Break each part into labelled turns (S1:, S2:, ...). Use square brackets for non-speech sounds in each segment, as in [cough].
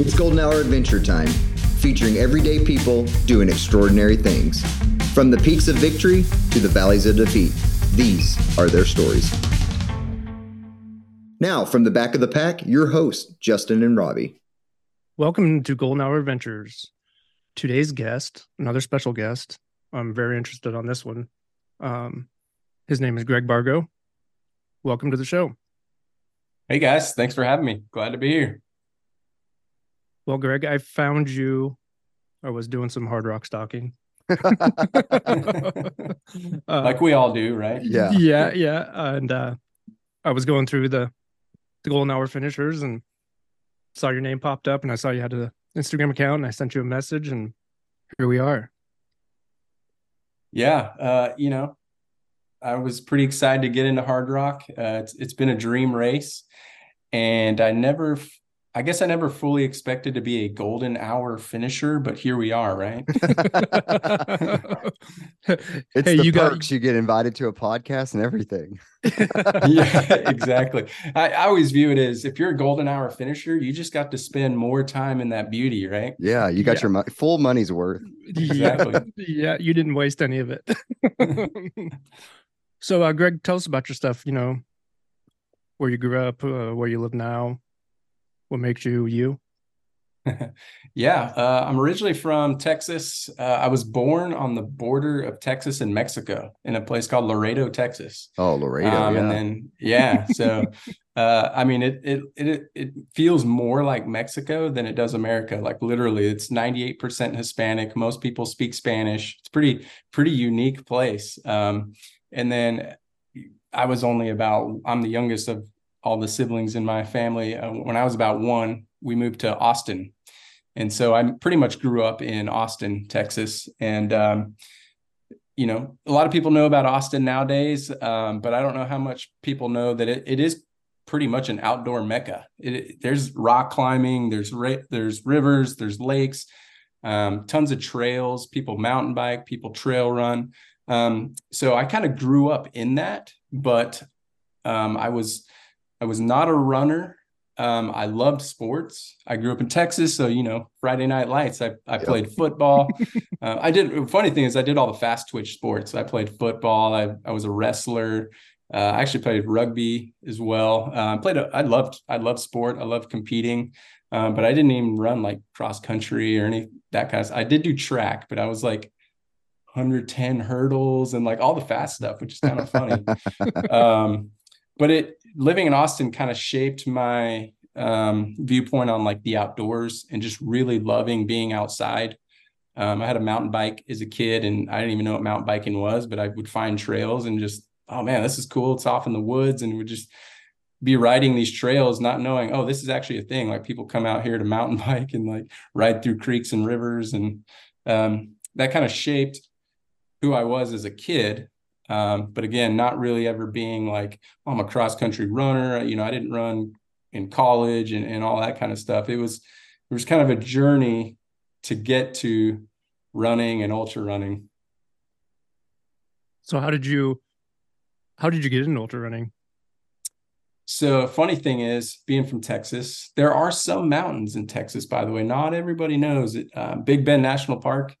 S1: It's Golden Hour Adventure Time, featuring everyday people doing extraordinary things. From the peaks of victory to the valleys of defeat, these are their stories. Now, from the back of the pack, your hosts, Justin and Robbie.
S2: Welcome to Golden Hour Adventures. Today's guest, another special guest. I'm very interested on this one. Um, his name is Greg Bargo. Welcome to the show.
S3: Hey guys, thanks for having me. Glad to be here.
S2: Well, Greg, I found you. I was doing some Hardrock stalking. [laughs] [laughs]
S3: uh, like we all do, right?
S1: Yeah.
S2: Yeah, yeah. And uh, I was going through the the golden hour finishers and saw your name popped up and I saw you had an Instagram account and I sent you a message and here we are.
S3: Yeah. Uh, you know, I was pretty excited to get into Hardrock. Uh, it's it's been a dream race, and I never, I guess I never fully expected to be a golden hour finisher, but here we are, right? [laughs]
S1: It's
S2: Hey,
S1: the
S2: you got-
S1: perks. You get invited to a podcast and everything. [laughs]
S3: yeah, exactly. I, I always view it as if you're a golden hour finisher, you just got to spend more time in that beauty, right?
S1: Yeah, you got
S2: Yeah.
S1: your mo- full money's worth.
S3: Exactly. [laughs]
S2: yeah, you didn't waste any of it. so, uh, Greg, tell us about your stuff. You know, where you grew up, uh, where you live now, what makes you you. [laughs]
S3: Yeah, uh, I'm originally from Texas. Uh, I was born on the border of Texas and Mexico in a place called Laredo, Texas.
S1: Oh, Laredo.
S3: Um,
S1: yeah.
S3: And then yeah, [laughs] so uh, I mean it, it it it feels more like Mexico than it does America. Like literally, it's 98% Hispanic. Most people speak Spanish. It's pretty pretty unique place. Um, and then I was only about I'm the youngest of all the siblings in my family. Uh, when I was about one, we moved to Austin, and so I pretty much grew up in Austin, Texas, and um, you know, a lot of people know about Austin nowadays, um, but I don't know how much people know that it, it is pretty much an outdoor mecca. It, it- there's rock climbing, there's ra- there's rivers, there's lakes, um, tons of trails. People mountain bike, people trail run. Um, so I kind of grew up in that, but um, I was I was not a runner. Um, I loved sports. I grew up in Texas, so you know Friday Night Lights. I I
S1: Yep.
S3: played football. [laughs] Uh, I did. Funny thing is, I did all the fast twitch sports. I played football. I, I was a wrestler. Uh, I actually played rugby as well. Uh, I played. A, I loved. I loved sport. I loved competing. Um, but I didn't even run like cross country or any that kind of. I did do track, but I was like 110 hurdles and like all the fast stuff, which is kind of funny. [laughs] um, but it living in Austin kind of shaped my um, viewpoint on like the outdoors and just really loving being outside. Um, I had a mountain bike as a kid, and I didn't even know what mountain biking was, but I would find trails and just, oh man, this is cool. It's off in the woods, and would just be riding these trails, not knowing, oh, this is actually a thing. Like people come out here to mountain [laughs] bike and like ride through creeks and rivers, and um, that kind of shaped who I was as a kid. Um, but again, not really ever being like, oh, I'm a cross country runner. You know, I didn't run in college and, and all that kind of stuff. It was it was kind of a journey to get to running and ultra running.
S2: So, how did you, how did you get into ultra running?
S3: So funny thing is, being from Texas, there are some mountains in Texas. By the way, not everybody knows it. Uh, Big Bend National Park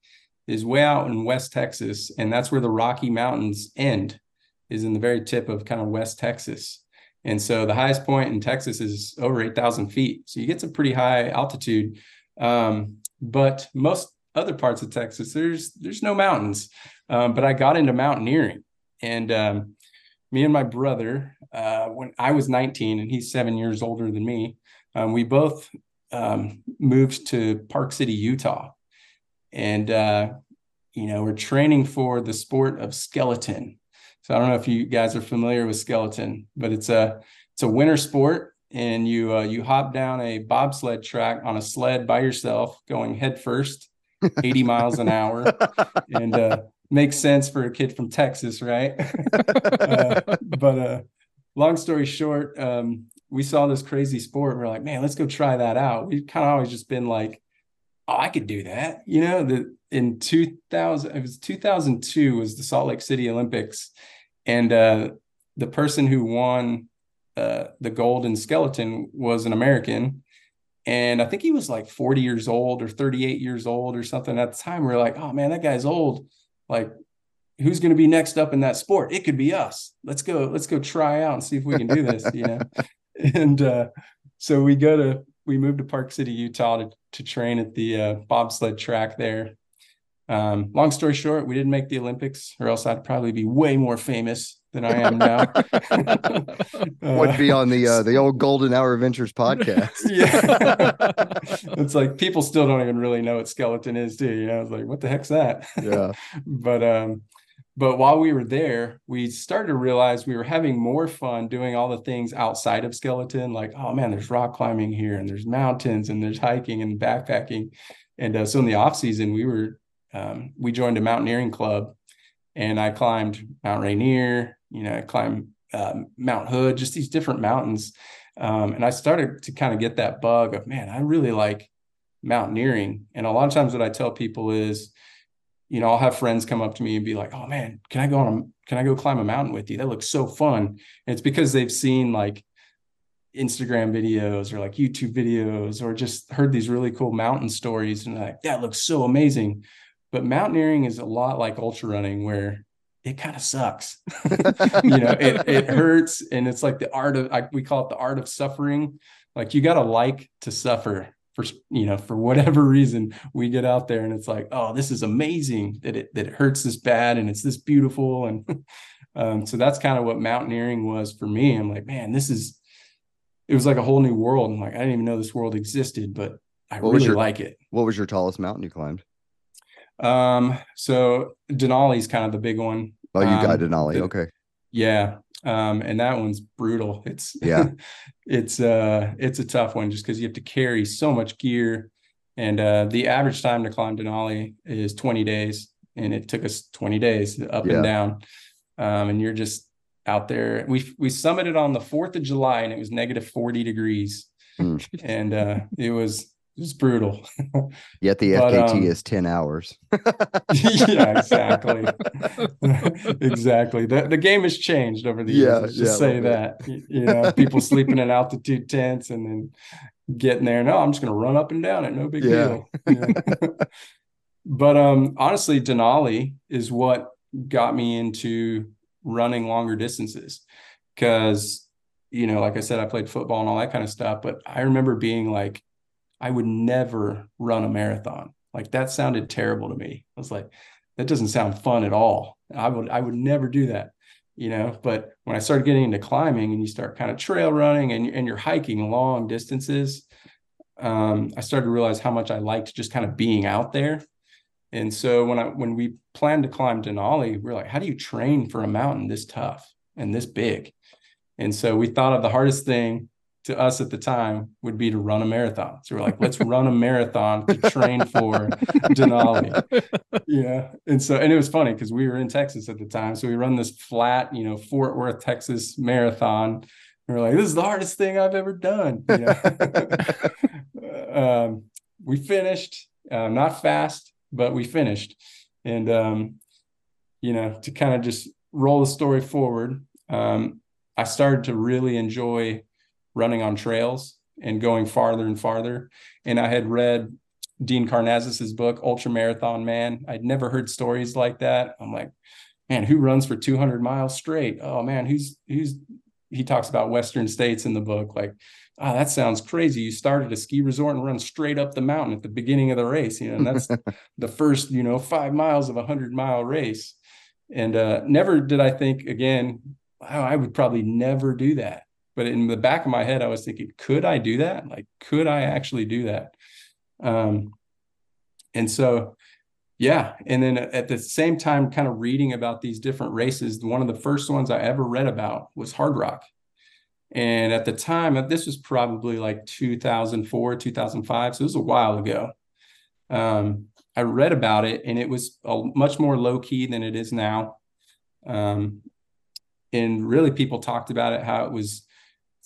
S3: is way out in West Texas, and that's where the Rocky Mountains end. Is in the very tip of kind of West Texas, and so the highest point in Texas is over eight thousand feet. So you get some pretty high altitude. Um, but most other parts of Texas, there's there's no mountains. Um, but I got into mountaineering, and um, me and my brother, uh, when I was 19 and he's seven years older than me, um, we both um, moved to Park City, Utah, and uh, you know we're training for the sport of skeleton. So I don't know if you guys are familiar with skeleton, but it's a it's a winter sport, and you uh, you hop down a bobsled track on a sled by yourself, going head first, 80 miles an hour, [laughs] and uh, makes sense for a kid from Texas, right? [laughs] Uh, but uh, long story short, um, we saw this crazy sport. We're like, man, let's go try that out. We've kind of always just been like, oh, I could do that. You know, the in 2000, it was 2002 was the Salt Lake City Olympics, and uh, the person who won uh, the gold in skeleton was an American, And I think he was like 40 years old or 38 years old or something at the time. We are like, oh man, that guy's old. Like, who's going to be next up in that sport? It could be us. Let's go, let's go try out and see if we can do this, you know? [laughs] and uh, so we go to, we moved to Park City, Utah to, to train at the uh, bobsled track there. Um, long story short, we didn't make the Olympics, or else I'd probably be way more famous than I am now. [laughs]
S1: Would be on the uh, the old Golden Hour Ventures podcast. [laughs]
S3: yeah, [laughs] it's like people still don't even really know what skeleton is, too. You know, it's like what the heck's that?
S1: Yeah,
S3: but um, but while we were there, we started to realize we were having more fun doing all the things outside of skeleton. Like, oh man, there's rock climbing here, and there's mountains, and there's hiking and backpacking. And uh, so in the off season, we were um, we joined a mountaineering club and I climbed Mount Rainier, you know, I climbed um, Mount Hood, just these different mountains. Um, and I started to kind of get that bug of, man, I really like mountaineering. And a lot of times what I tell people is, you know, I'll have friends come up to me and be like, oh man, can I go on a, can I go climb a mountain with you? That looks so fun. And it's because they've seen like Instagram videos or like YouTube videos or just heard these really cool mountain stories and like, that looks so amazing. But mountaineering is a lot like ultra running where it kind of sucks. [laughs] you know, it, it hurts. And it's like the art of, I, we call it the art of suffering. Like you got to like to suffer for, you know, for whatever [laughs] reason we get out there and it's like, oh, this is amazing that it, that it hurts this bad and it's this beautiful. And [laughs] um, so that's kind of what mountaineering was for me. I'm like, man, this is, it was like a whole new world. And like, I didn't even know this world existed, but I what really
S1: your,
S3: like it.
S1: What was your tallest mountain you climbed?
S3: Um, so Denali is kind of the big one.
S1: Oh, you got
S3: um,
S1: Denali. The, okay.
S3: Yeah. Um, and that one's brutal. [laughs] It's
S1: yeah, [laughs]
S3: it's uh it's a tough one just because you have to carry so much gear. And uh the average time to climb Denali is 20 days. And it took us 20 days up yeah. and down. Um, and you're just out there. We we summited on the 4th of July and it was negative 40 degrees. Mm. And uh it was it's brutal. [laughs]
S1: Yet the but, FKT um, is 10 hours. [laughs] [laughs]
S3: yeah, exactly. exactly. The, the game has changed over the years. Yeah, Let's just yeah, say that. You know, people sleeping in altitude tents and then getting there. No, I'm just going to run up and down it. No big yeah. deal. Know? but um, honestly, Denali is what got me into running longer distances because, you know, like I said, I played football and all that kind of stuff. But I remember being like, I would never run a marathon. Like that sounded terrible to me. I was like, that doesn't sound fun at all. I would I would never do that, you know. But when I started getting into climbing and you start kind of trail running and, and you're hiking long distances, um, I started to realize how much I liked just kind of being out there. And so when I when we planned to climb Denali, we are like, how do you train for a mountain this tough and this big? And so we thought of the hardest thing to us at the time would be to run a marathon. So we're like, let's run a marathon to train for [laughs] Denali. Yeah. And so, and it was funny because we were in Texas at the time. So we run this flat, you know, Fort Worth, Texas marathon. And we're like, this is the hardest thing I've ever done. You know? [laughs] [laughs] um, we finished, uh, not fast, but we finished. And, um, you know, to kind of just roll the story forward, um, I started to really enjoy running on trails and going farther and farther. And I had read Dean Karnazes's book, Ultra Marathon Man. I'd never heard stories like that. I'm like, man, who runs for 200 miles straight? Oh man, who's who's he talks about Western states in the book. Like, oh, that sounds crazy. You start at a ski resort and run straight up the mountain at the beginning of the race, you know, and that's [laughs] the first, you know, five miles of a hundred mile race. And uh, never did I think again, wow, I would probably never do that. But in the back of my head, I was thinking, could I do that? Like, could I actually do that? Um, and so, yeah. And then at the same time, kind of reading about these different races, one of the first ones I ever read about was Hardrock. And at the time, this was probably like 2004, 2005. So it was a while ago. Um, I read about it and it was a, much more low key than it is now. Um, and really, people talked about it how it was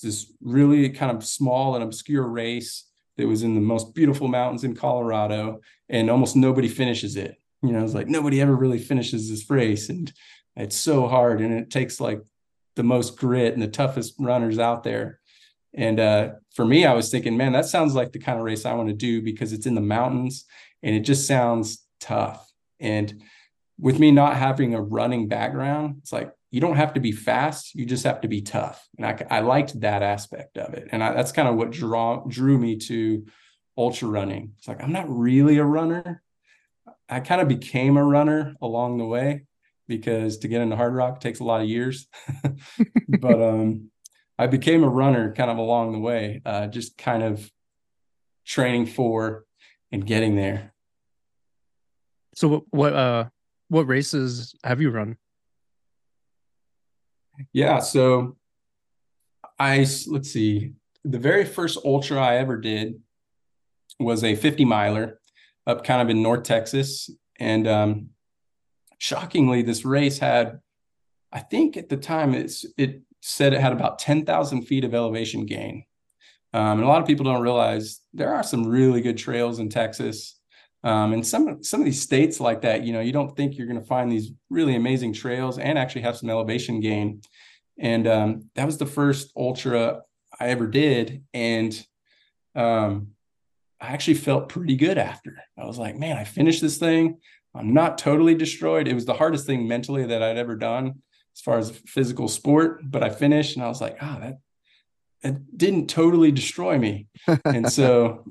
S3: this really kind of small and obscure race that was in the most beautiful mountains in Colorado, and almost nobody finishes it. You know, it's like nobody ever really finishes this race, and it's so hard, and it takes like the most grit and the toughest runners out there. And uh, for me, I was thinking, man, that sounds like the kind of race I want to do because it's in the mountains and it just sounds tough. And with me not having a running background, it's like you don't have to be fast, you just have to be tough. And I, I liked that aspect of it. And I, that's kind of what draw, drew me to ultra running. It's like, I'm not really a runner. I kind of became a runner along the way because to get into Hardrock takes a lot of years. [laughs] but um, I became a runner kind of along the way, uh, just kind of training for and getting there.
S2: So what what uh what races have you run?
S3: Yeah, so I let's see. The very first ultra I ever did was a 50 miler up kind of in North Texas. And um, shockingly, this race had, I think at the time it's it said it had about 10,000 feet of elevation gain. Um, and a lot of people don't realize there are some really good trails in Texas. Um, and some some of these states like that, you know, you don't think you're going to find these really amazing trails and actually have some elevation gain. And um, that was the first ultra I ever did, and um, I actually felt pretty good after. I was like, man, I finished this thing. I'm not totally destroyed. It was the hardest thing mentally that I'd ever done as far as physical sport, but I finished, and I was like, ah, oh, that it didn't totally destroy me. [laughs] and so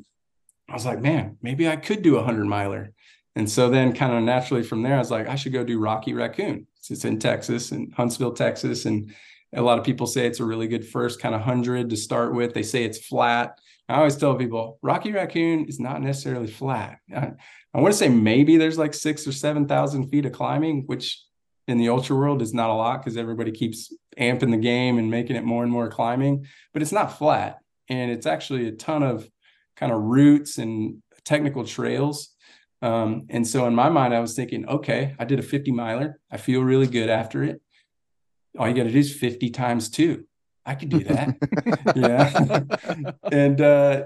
S3: I was like, man, maybe I could do a hundred miler. And so then kind of naturally from there, I was like, I should go do Rocky Raccoon. It's in Texas and Huntsville, Texas. And a lot of people say it's a really good first kind of hundred to start with. They say it's flat. I always tell people Rocky Raccoon is not necessarily flat. [laughs] I, I want to say maybe there's like six or 7,000 feet of climbing, which in the ultra world is not a lot because everybody keeps amping the game and making it more and more climbing, but it's not flat. And it's actually a ton of kind of roots and technical trails. Um, and so in my mind, I was thinking, okay, I did a 50 miler. I feel really good after it. All you got to do is 50 times two. I could do that. [laughs] yeah. [laughs] and, uh,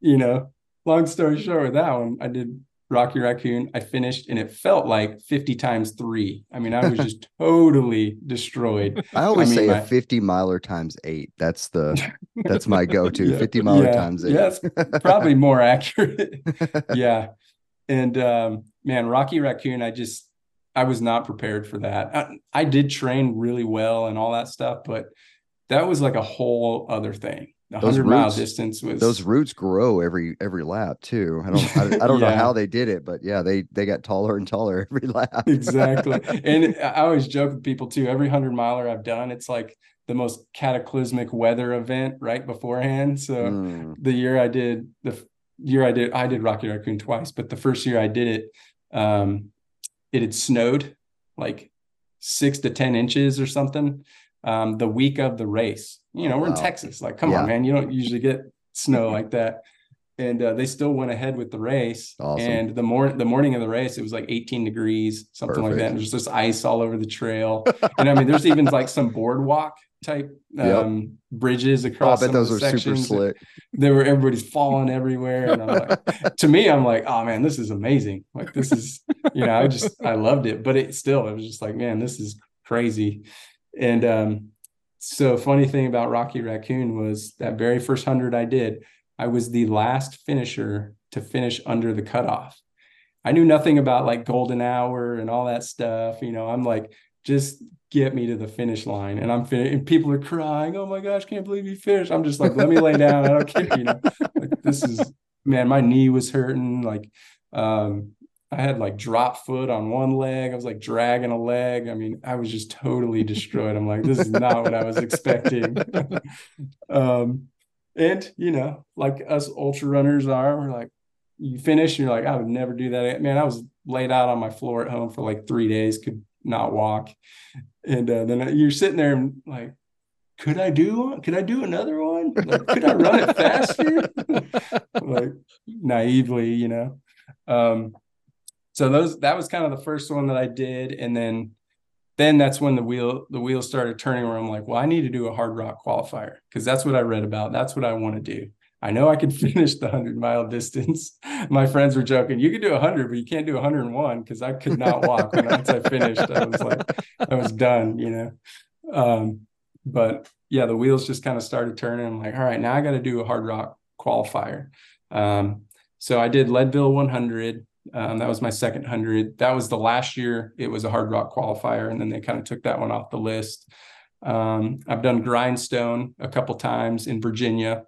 S3: you know, long story short with that one, I did Rocky Raccoon. I finished and it felt like 50 times three. I mean, I was just [laughs] totally destroyed.
S1: I always
S3: I mean,
S1: say
S3: my...
S1: a 50 miler times eight. That's the [laughs] that's my go-to. yeah. 50 miler
S3: yeah.
S1: times eight.
S3: Yes, yeah, probably more [laughs] accurate. yeah. And um, man, Rocky Raccoon, I just I was not prepared for that. I, I did train really well and all that stuff, but that was like a whole other thing. The hundred mile distance was
S1: those roots grow every every lap too. I don't I, I don't yeah. know how they did it, but yeah, they they got taller and taller [laughs] every lap.
S3: exactly. [laughs] And I always joke with people too. Every hundred miler I've done, it's like the most cataclysmic weather event right beforehand. So mm. the year I did the year I did I did Rocky Raccoon twice, but the first year I did it, um, it had snowed like six to ten inches or something um, the week of the race. You know, we're wow. in Texas. Like, come yeah. on, man, you don't usually get snow [laughs] like that. And uh, they still went ahead with the race. Awesome. And the morning, the morning of the race, it was like 18 degrees, something Perfect. like that. And there's just ice all over the trail. and I mean, there's even like some boardwalk type um, yep. bridges across.
S1: Oh, I bet those are super slick.
S3: They were everybody's falling everywhere, and I'm like, [laughs] to me, I'm like, oh man, this is amazing. Like this is, you know, I just I loved it, but it still, it was just like, man, this is crazy. And um, so funny thing about Rocky Raccoon was that very first hundred I did, I was the last finisher to finish under the cutoff. I knew nothing about like golden hour and all that stuff. You know, I'm like, just get me to the finish line. And I'm fin- and people are crying, oh my gosh, can't believe you finished. I'm just like, let me lay down. I don't care. You know, like this is man, my knee was hurting. Like um, I had like drop foot on one leg. I was like dragging a leg. I mean, I was just totally destroyed. I'm like, this is not what I was expecting. [laughs] um, and you know, like us ultra runners are, we're like, you finish, you're like, I would never do that. Man, I was laid out on my floor at home for like three days, could not walk. And uh, then you're sitting there and like, could I do one? Could I do another one? Like, could I run it faster? [laughs] like naively, you know. Um, so those that was kind of the first one that I did, and then then that's when the wheel the wheels started turning where I'm like, well, I need to do a Hardrock qualifier because that's what I read about. That's what I want to do. I know I can [laughs] finish the 100 mile distance. [laughs] My friends were joking, you could do 100, but you can't do 101 because I could not walk. once I finished, I was like, I was done, you know. Um, but yeah, the wheels just kind of started turning. I'm like, all right, now I got to do a Hardrock qualifier. Um, so I did Leadville 100. Um, that was my second hundred. That was the last year it was a hard rock qualifier, and then they kind of took that one off the list. Um, I've done Grindstone a couple times in Virginia.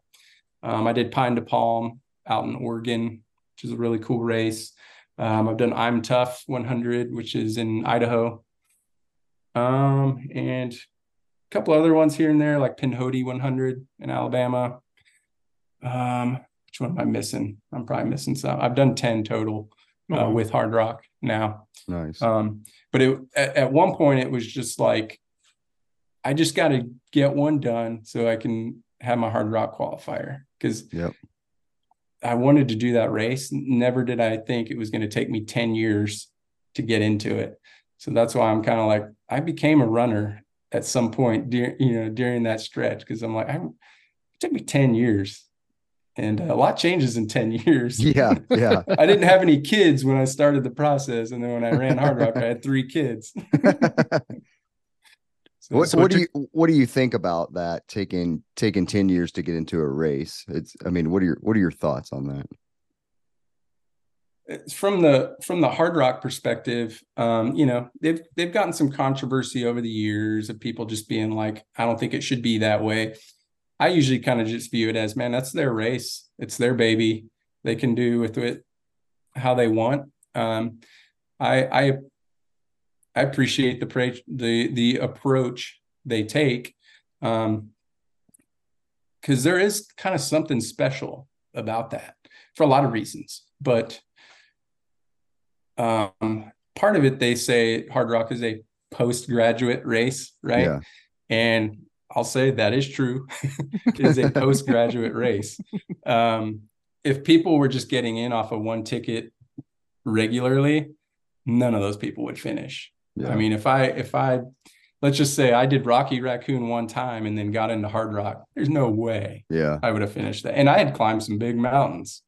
S3: Um, I did Pine to Palm out in Oregon, which is a really cool race. Um, I've done IMTUF 100, which is in Idaho. Um, and a couple other ones here and there, like Pinhoti 100 in Alabama. Um, which one am I missing? I'm probably missing some. I've done 10 total uh, oh. with Hardrock now.
S1: Nice.
S3: Um, but it at, at one point it was just like I just got to get one done so I can have my Hardrock qualifier because
S1: yep.
S3: I wanted to do that race. Never did I think it was going to take me 10 years to get into it. So that's why I'm kind of like, I became a runner at some point during, you know, during that stretch. Cause I'm like, I, it took me 10 years and a lot changes in 10 [laughs] years.
S1: Yeah. Yeah. [laughs]
S3: I didn't have any kids when I started the process. And then when I ran Hardrock I had three kids. [laughs]
S1: So, what, so what do you what do you think about that taking taking 10 years to get into a race? It's I mean, what are your what are your thoughts on that?
S3: From the from the Hardrock perspective, um, you know, they've they've gotten some controversy over the years of people just being like, I don't think it should be that way. I usually kind of just view it as, man, that's their race. It's their baby. They can do with it how they want. Um, I I I appreciate the the the approach they take, um, because there is kind of something special about that for a lot of reasons. But um, part of it, they say Hardrock is a postgraduate race, right? Yeah. And I'll say that is true. it [laughs] [laughs] is a postgraduate race. Um, if people were just getting in off of one ticket regularly, none of those people would finish. Yeah. I mean, if I if I let's just say I did Rocky Raccoon one time and then got into Hardrock, there's no way
S1: yeah
S3: I would have finished that. And I had climbed some big mountains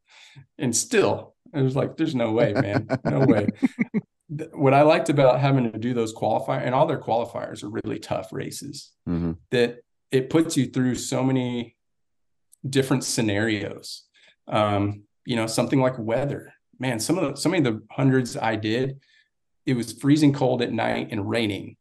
S3: and still it was like, there's no way, man. No way. [laughs] what I liked about having to do those qualifiers and all their qualifiers are really tough races
S1: mm-hmm.
S3: that it puts you through so many different scenarios. Um, you know, something like weather, man, some of the, some of the hundreds I did, it was freezing cold at night and raining.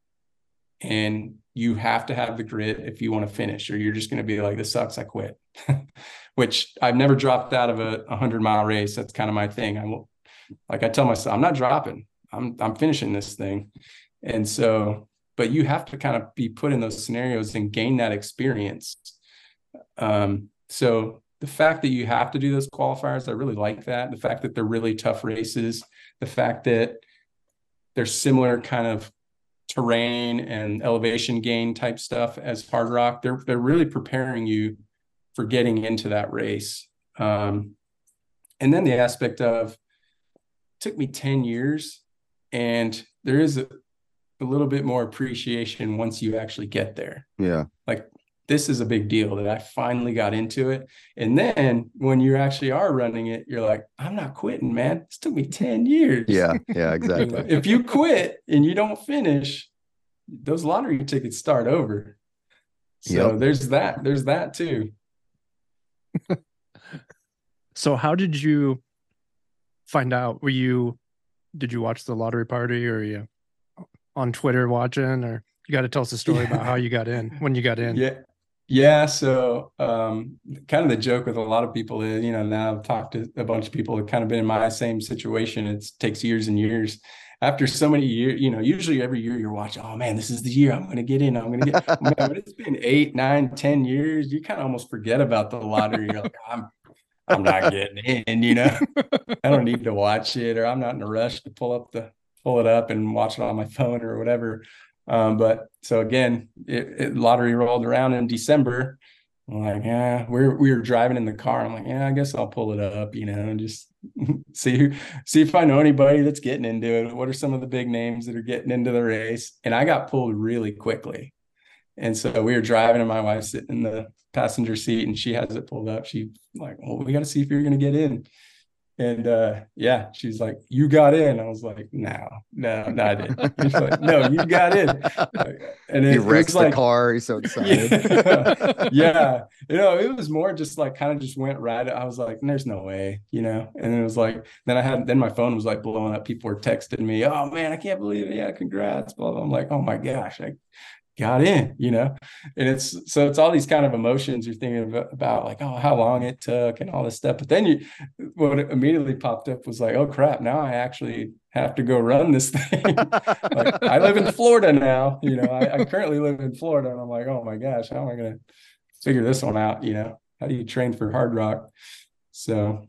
S3: And you have to have the grit if you want to finish or you're just going to be like this sucks i quit. [laughs] Which i've never dropped out of a 100 mile race. That's kind of my thing. I will like i tell myself i'm not dropping i'm i'm finishing this thing and so but you have to kind of be put in those scenarios and gain that experience um so the fact that you have to do those qualifiers i really like that the fact that they're really tough races the fact that they're similar kind of terrain and elevation gain type stuff as Hardrock. They're they're really preparing you for getting into that race. Um, and then the aspect of took me 10 years and there is a, a little bit more appreciation once you actually get there.
S1: Yeah.
S3: Like this is a big deal that I finally got into it. And then when you actually are running it, you're like, I'm not quitting, man. This took me 10 years.
S1: Yeah. Yeah, exactly. [laughs]
S3: if you quit and you don't finish, those lottery tickets start over. So yep. there's that. There's that too. [laughs]
S2: so how did you find out? Were you did you watch the lottery party or you on Twitter watching or you got to tell us a story about [laughs] how you got in when you got in.
S3: Yeah. Yeah. So, um, kind of the joke with a lot of people is, you know, now I've talked to a bunch of people that kind of been in my same situation. It takes years and years. After so many years, you know, usually every year you're watching, oh man, this is the year I'm going to get in. I'm going to get, when it's been eight, nine, ten years, you kind of almost forget about the lottery. You're like, I'm, I'm not getting in, you know, I don't need to watch it or I'm not in a rush to pull up the, pull it up and watch it on my phone or whatever. Um, but so again, it, it, lottery rolled around in December. I'm like, yeah, we're we were driving in the car. I'm like, yeah, I guess I'll pull it up, you know, and just [laughs] see see if I know anybody that's getting into it. What are some of the big names that are getting into the race? And I got pulled really quickly. And so we were driving, and my wife's sitting in the passenger seat, and she has it pulled up. She like, well, we got to see if you're going to get in. And uh, yeah, she's like, "You got in." I was like, "No, no, no, I didn't." [laughs] She's like, "No, you got in."
S1: And it, he wrecks the like, car. He's so [laughs] excited.
S3: Yeah, yeah, you know, it was more just like kind of just went right. I was like, "There's no way," you know. And it was like, then I had, then my phone was like blowing up. People were texting me, "Oh man, I can't believe it! Yeah, congrats!" Blah, blah. I'm like, "Oh my gosh, I got in, you know? And it's so it's all these kind of emotions you're thinking about, like, oh, how long it took and all this stuff. But then you, what immediately popped up was like, oh crap, now I actually have to go run this thing. [laughs] like, I live in Florida now, you know, I, I, currently live in Florida and I'm like, oh my gosh, how am I going to figure this one out? You know, how do you train for Hardrock? So,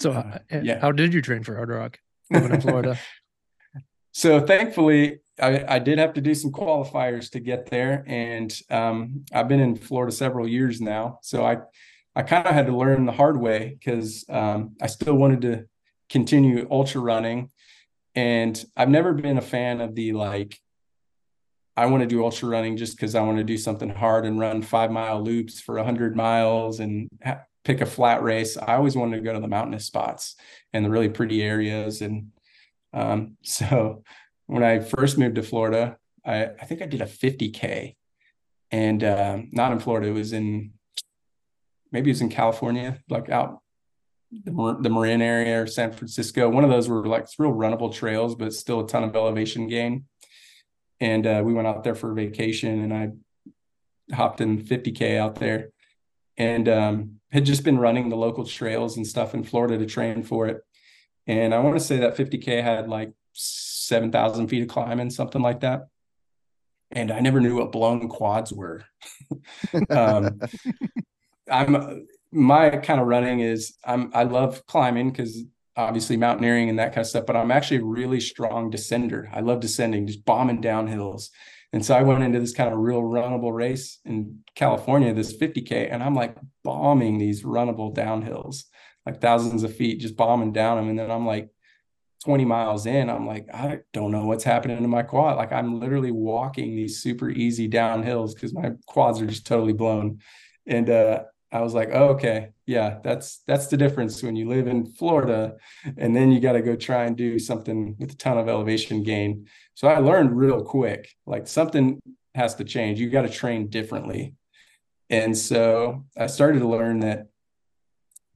S2: so uh, yeah, how did you train for Hardrock living in Florida? [laughs]
S3: so thankfully I, I, did have to do some qualifiers to get there, and um, I've been in Florida several years now, so I I kind of had to learn the hard way because um, I still wanted to continue ultra running, and I've never been a fan of the like. I want to do ultra running just because I want to do something hard and run five mile loops for hundred miles and ha- pick a flat race. I always wanted to go to the mountainous spots and the really pretty areas, and um, [laughs] so when I first moved to Florida, I, I think I did a 50K and uh, not in Florida. It was in, maybe it was in California, like out the, the Marin area or San Francisco. One of those were like real runnable trails, but still a ton of elevation gain. And uh, we went out there for a vacation and I hopped in 50K out there and um, had just been running the local trails and stuff in Florida to train for it. And I want to say that 50K had like 7,000 feet of climbing, something like that. And I never knew what blown quads were. [laughs] um, I'm my kind of running is I'm I love climbing because obviously mountaineering and that kind of stuff, but I'm actually a really strong descender. I love descending, just bombing down hills. And so I went into this kind of real runnable race in California, this 50K, and I'm like bombing these runnable downhills, like thousands of feet, just bombing down them. And then I'm like 20 miles in, I'm like, I don't know what's happening to my quad. Like I'm literally walking these super easy downhills because my quads are just totally blown. And uh, I was like, oh, okay, yeah, that's that's the difference when you live in Florida and then you got to go try and do something with a ton of elevation gain. So I learned real quick, like something has to change. You got to train differently. And so I started to learn that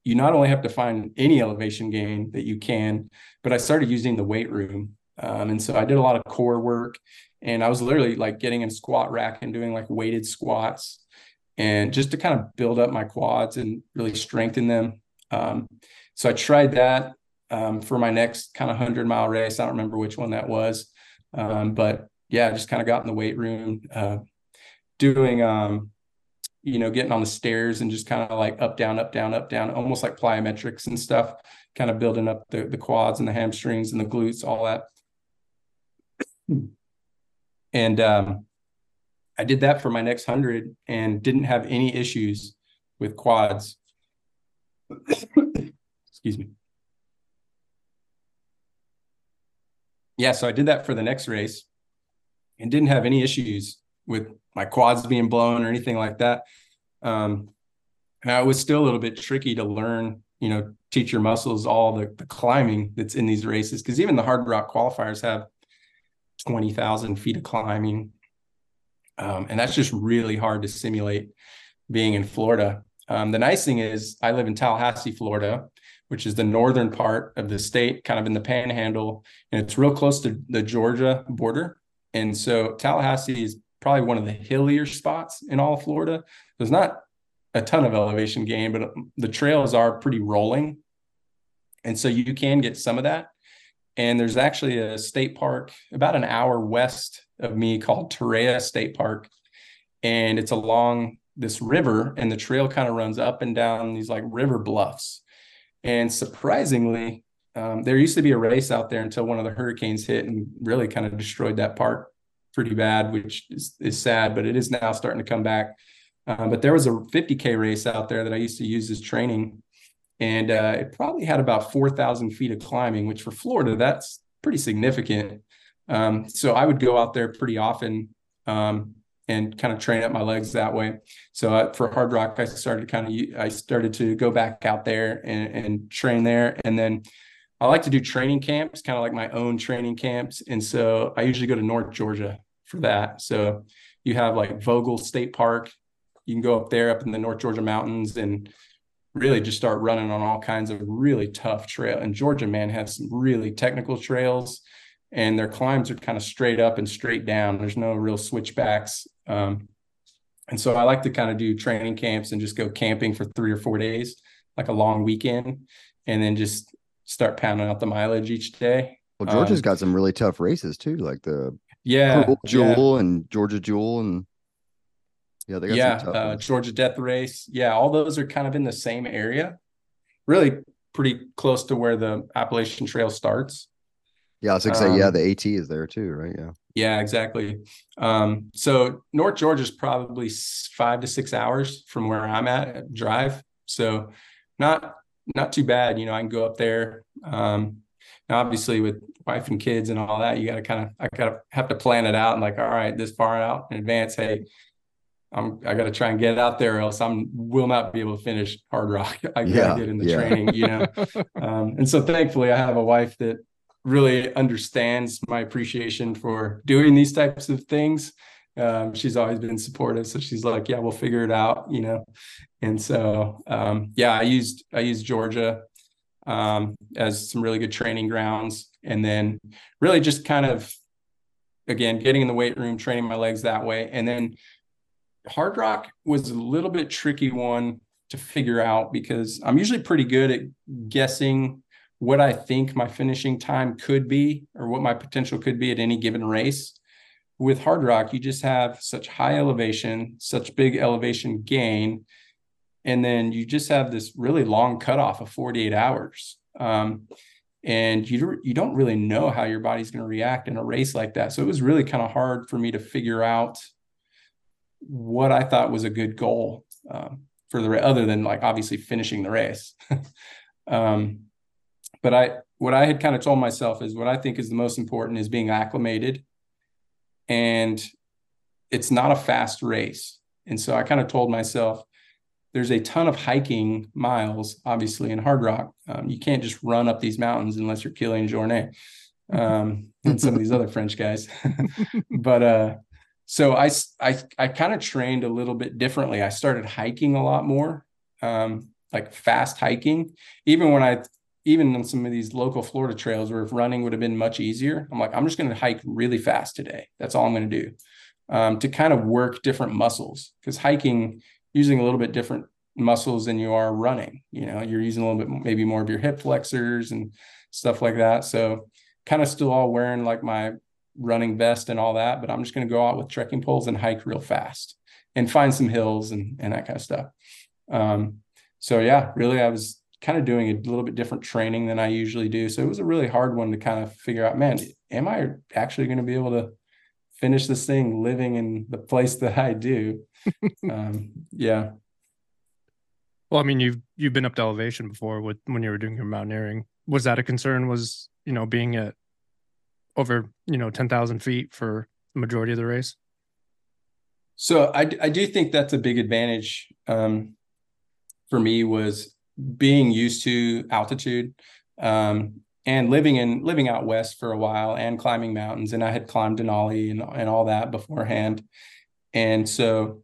S3: you not only have to find any elevation gain that you can, but I started using the weight room. Um, and so I did a lot of core work and I was literally like getting in squat rack and doing like weighted squats and just to kind of build up my quads and really strengthen them. Um, so I tried that um, for my next kind of 100 mile race. I don't remember which one that was. Um, but yeah, I just kind of got in the weight room, uh, doing um, you know, getting on the stairs and just kind of like up, down, up, down, up, down, almost like plyometrics and stuff, kind of building up the, the quads and the hamstrings and the glutes, all that. And um, I did that for my next hundred and didn't have any issues with quads. Excuse me. Yeah, so I did that for the next race and didn't have any issues with my quads being blown or anything like that. Um, and it was still a little bit tricky to learn, you know, teach your muscles all the, the climbing that's in these races. Cause even the Hardrock qualifiers have 20,000 feet of climbing. Um, and that's just really hard to simulate being in Florida. Um, the nice thing is I live in Tallahassee, Florida, which is the northern part of the state, kind of in the panhandle, and it's real close to the Georgia border. And so Tallahassee is probably one of the hillier spots in all of Florida. There's not a ton of elevation gain, but the trails are pretty rolling. And so you can get some of that. And there's actually a state park about an hour west of me called Torreya State Park. And it's along this river, and the trail kind of runs up and down these like river bluffs. And surprisingly, um, there used to be a race out there until one of the hurricanes hit and really kind of destroyed that park pretty bad, which is, is sad, but it is now starting to come back. Uh, but there was a 50K race out there that I used to use as training. And uh, it probably had about 4,000 feet of climbing, which for Florida, that's pretty significant. Um, so I would go out there pretty often. Um, and kind of train up my legs that way. So I, for Hardrock, I started to kind of I started to go back out there and, and train there, and then I like to do training camps, kind of like my own training camps. And so I usually go to North Georgia for that. So you have like Vogel State Park. You can go up there up in the North Georgia mountains and really just start running on all kinds of really tough trail. And Georgia, man, has some really technical trails and their climbs are kind of straight up and straight down. There's no real switchbacks. Um, and so I like to kind of do training camps and just go camping for three or four days, like a long weekend, and then just start pounding out the mileage each day.
S1: Well, Georgia's um, got some really tough races too, like the
S3: yeah
S1: Jewel yeah. and Georgia Jewel and
S3: yeah, they got yeah, uh, Georgia Death Race. Yeah, all those are kind of in the same area, really pretty close to where the Appalachian Trail starts.
S1: Yeah, I was gonna um, say, yeah, um, the AT is there too, right? Yeah.
S3: Yeah, exactly. Um, so North Georgia is probably five to six hours from where I'm at drive. So not not too bad. You know, I can go up there. Um, now obviously with wife and kids and all that, you got to kind of, I got to have to plan it out and like, all right, this far out in advance. Hey, I'm, I got to try and get out there, or else I'm will not be able to finish Hardrock [laughs] I yeah, gotta in the yeah. training, you know. [laughs] um, and so thankfully, I have a wife that really understands my appreciation for doing these types of things. Um, she's always been supportive, so she's like, "Yeah, we'll figure it out," you know. And so, um, yeah, I used I used Georgia um, as some really good training grounds, and then really just kind of again getting in the weight room, training my legs that way, and then Hardrock was a little bit tricky one to figure out because I'm usually pretty good at guessing what I think my finishing time could be or what my potential could be at any given race. With Hardrock, you just have such high elevation, such big elevation gain. And then you just have this really long cutoff of 48 hours. Um, and you, you don't really know how your body's going to react in a race like that. So it was really kind of hard for me to figure out what i thought was a good goal um, for the other than like obviously finishing the race. [laughs] Um, but i what i had kind of told myself is what i think is the most important is being acclimated and it's not a fast race and so i kind of told myself there's a ton of hiking miles, obviously, in Hardrock. Um, you can't just run up these mountains unless you're Kilian Jornet um, [laughs] and some of these other French guys. [laughs] but uh, so I, I, I kind of trained a little bit differently. I started hiking a lot more, um, like fast hiking. Even when I, even on some of these local Florida trails where if running would have been much easier, I'm like, I'm just going to hike really fast today. That's all I'm going to do um, to kind of work different muscles because hiking using a little bit different muscles than you are running. You know, you're using a little bit maybe more of your hip flexors and stuff like that. So kind of still all wearing like my running vest and all that, but I'm just going to go out with trekking poles and hike real fast and find some hills and, and that kind of stuff. Um, so yeah, really, I was kind of doing a little bit different training than I usually do. So it was a really hard one to kind of figure out, man, am I actually going to be able to finish this thing living in the place that I do? [laughs] um, yeah.
S2: Well, I mean, you've you've been up to elevation before with when you were doing your mountaineering. Was that a concern? Was you know being at over you know ten thousand feet for the majority of the race?
S3: So I I do think that's a big advantage um, for me was being used to altitude um, and living in living out west for a while and climbing mountains and I had climbed Denali and and all that beforehand, and so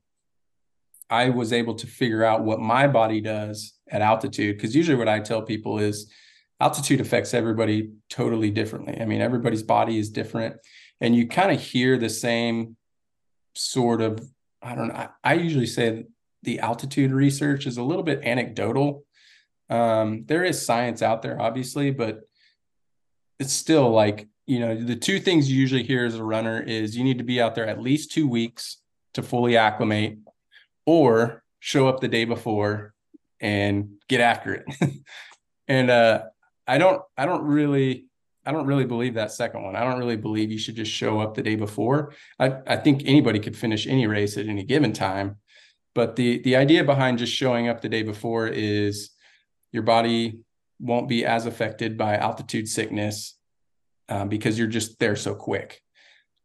S3: I was able to figure out what my body does at altitude. Because usually, what I tell people is altitude affects everybody totally differently. I mean, everybody's body is different, and you kind of hear the same sort of. I don't know. I, I usually say the altitude research is a little bit anecdotal. Um, there is science out there, obviously, but it's still like you know the two things you usually hear as a runner is you need to be out there at least two weeks to fully acclimate or show up the day before and get after it. [laughs] and uh, I don't I don't really I don't really believe that second one. I don't really believe you should just show up the day before. I, I think anybody could finish any race at any given time. But the the idea behind just showing up the day before is your body won't be as affected by altitude sickness um, because you're just there so quick.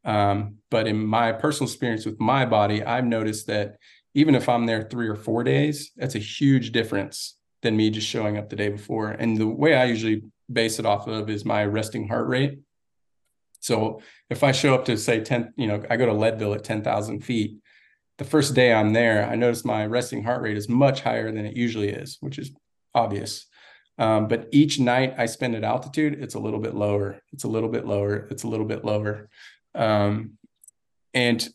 S3: Um, but in my personal experience with my body, I've noticed that even if I'm there three or four days, that's a huge difference than me just showing up the day before. And the way I usually base it off of is my resting heart rate. So if I show up to say 10, you know, I go to Leadville at 10,000 feet, the first day I'm there, I notice my resting heart rate is much higher than it usually is, which is obvious. Um, but each night I spend at altitude, it's a little bit lower. It's a little bit lower. It's a little bit lower. Um, and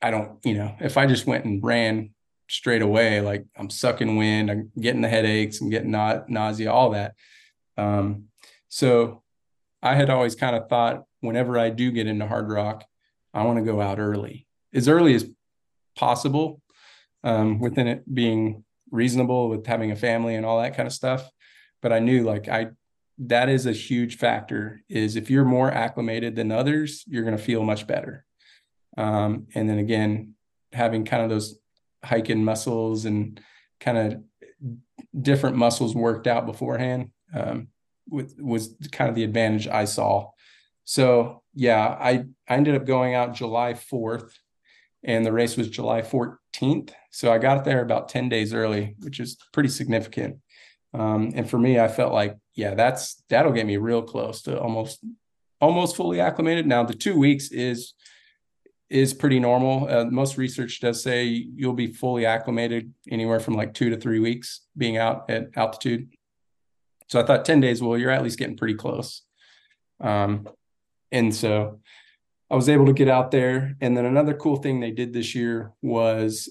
S3: I don't, you know, if I just went and ran straight away, like I'm sucking wind, I'm getting the headaches, I'm getting na- nausea, all that. Um, so I had always kind of thought whenever I do get into Hardrock, I want to go out early, as early as possible, um, within it being reasonable with having a family and all that kind of stuff. But I knew like I that is a huge factor is if you're more acclimated than others, you're going to feel much better. Um, and then again, having kind of those hiking muscles and kind of different muscles worked out beforehand um, with, was kind of the advantage I saw. So yeah, I, I ended up going out July 4th and the race was July 14th. So I got there about 10 days early, which is pretty significant. Um, and for me, I felt like, yeah, that's that'll get me real close to almost almost fully acclimated. Now the two weeks is is pretty normal. Uh, most research does say you'll be fully acclimated anywhere from like two to three weeks being out at altitude. So I thought 10 days, well, you're at least getting pretty close. Um, and so I was able to get out there. And then another cool thing they did this year was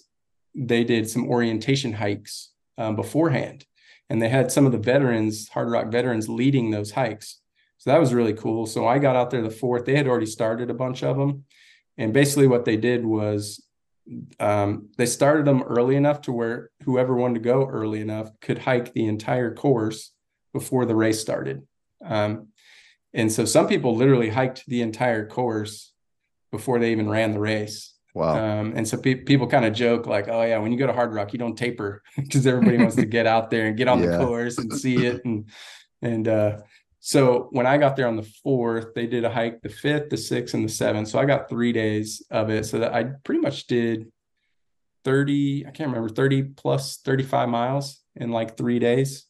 S3: they did some orientation hikes um, beforehand. And they had some of the veterans, Hardrock veterans, leading those hikes. So that was really cool. So I got out there the fourth. They had already started a bunch of them. And basically, what they did was um, they started them early enough to where whoever wanted to go early enough could hike the entire course before the race started. Um, and so some people literally hiked the entire course before they even ran the race.
S1: Wow.
S3: Um, and so pe- people kind of joke like, oh yeah, when you go to Hardrock, you don't taper [laughs] because everybody wants to get out there and get on yeah. the course and see it. And, and, uh, so when I got there on the fourth, they did a hike the fifth, the sixth, and the seventh. So I got three days of it. So that I pretty much did 30, I can't remember, 30 plus 35 miles in like three days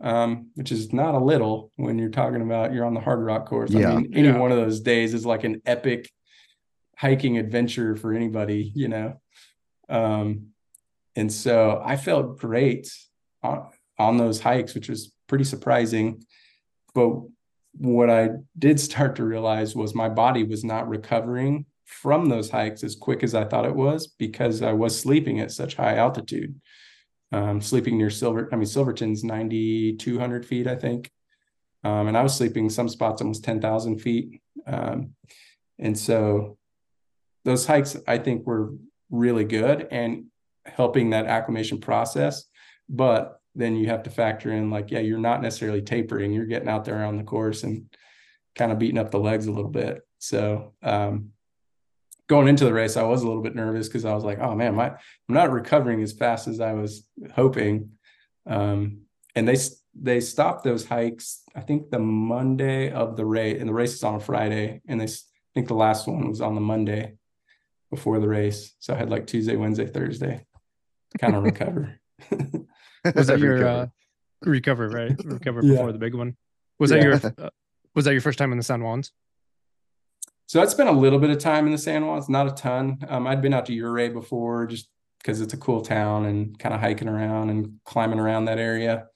S3: um, which is not a little when you're talking about you're on the Hardrock course. Yeah. I mean, any yeah. one of those days is like an epic hiking adventure for anybody, you know. Um, and so I felt great on, on those hikes, which was pretty surprising. But what I did start to realize was my body was not recovering from those hikes as quick as I thought it was because I was sleeping at such high altitude um, sleeping near Silver. I mean, Silverton's 9,200 feet, I think. Um, and I was sleeping some spots almost 10,000 feet. Um, and so those hikes, I think, were really good and helping that acclimation process. But then you have to factor in, like, yeah, you're not necessarily tapering, you're getting out there on the course and kind of beating up the legs a little bit. So, um, going into the race, I was a little bit nervous because I was like, oh man, my, I'm not recovering as fast as I was hoping. Um, and they they stopped those hikes. I think the Monday of the race, and the race is on a Friday, and they I think the last one was on the Monday before the race. So I had like Tuesday, Wednesday, Thursday to kind of recover. [laughs]
S2: was that [laughs] your uh, recover right? Recover before yeah. the big one. Was yeah. that your [laughs] uh, was that your first time in the San Juans?
S3: So I'd spent a little bit of time in the San Juans, not a ton. Um, I'd been out to Ouray before just because it's a cool town and kind of hiking around and climbing around that area.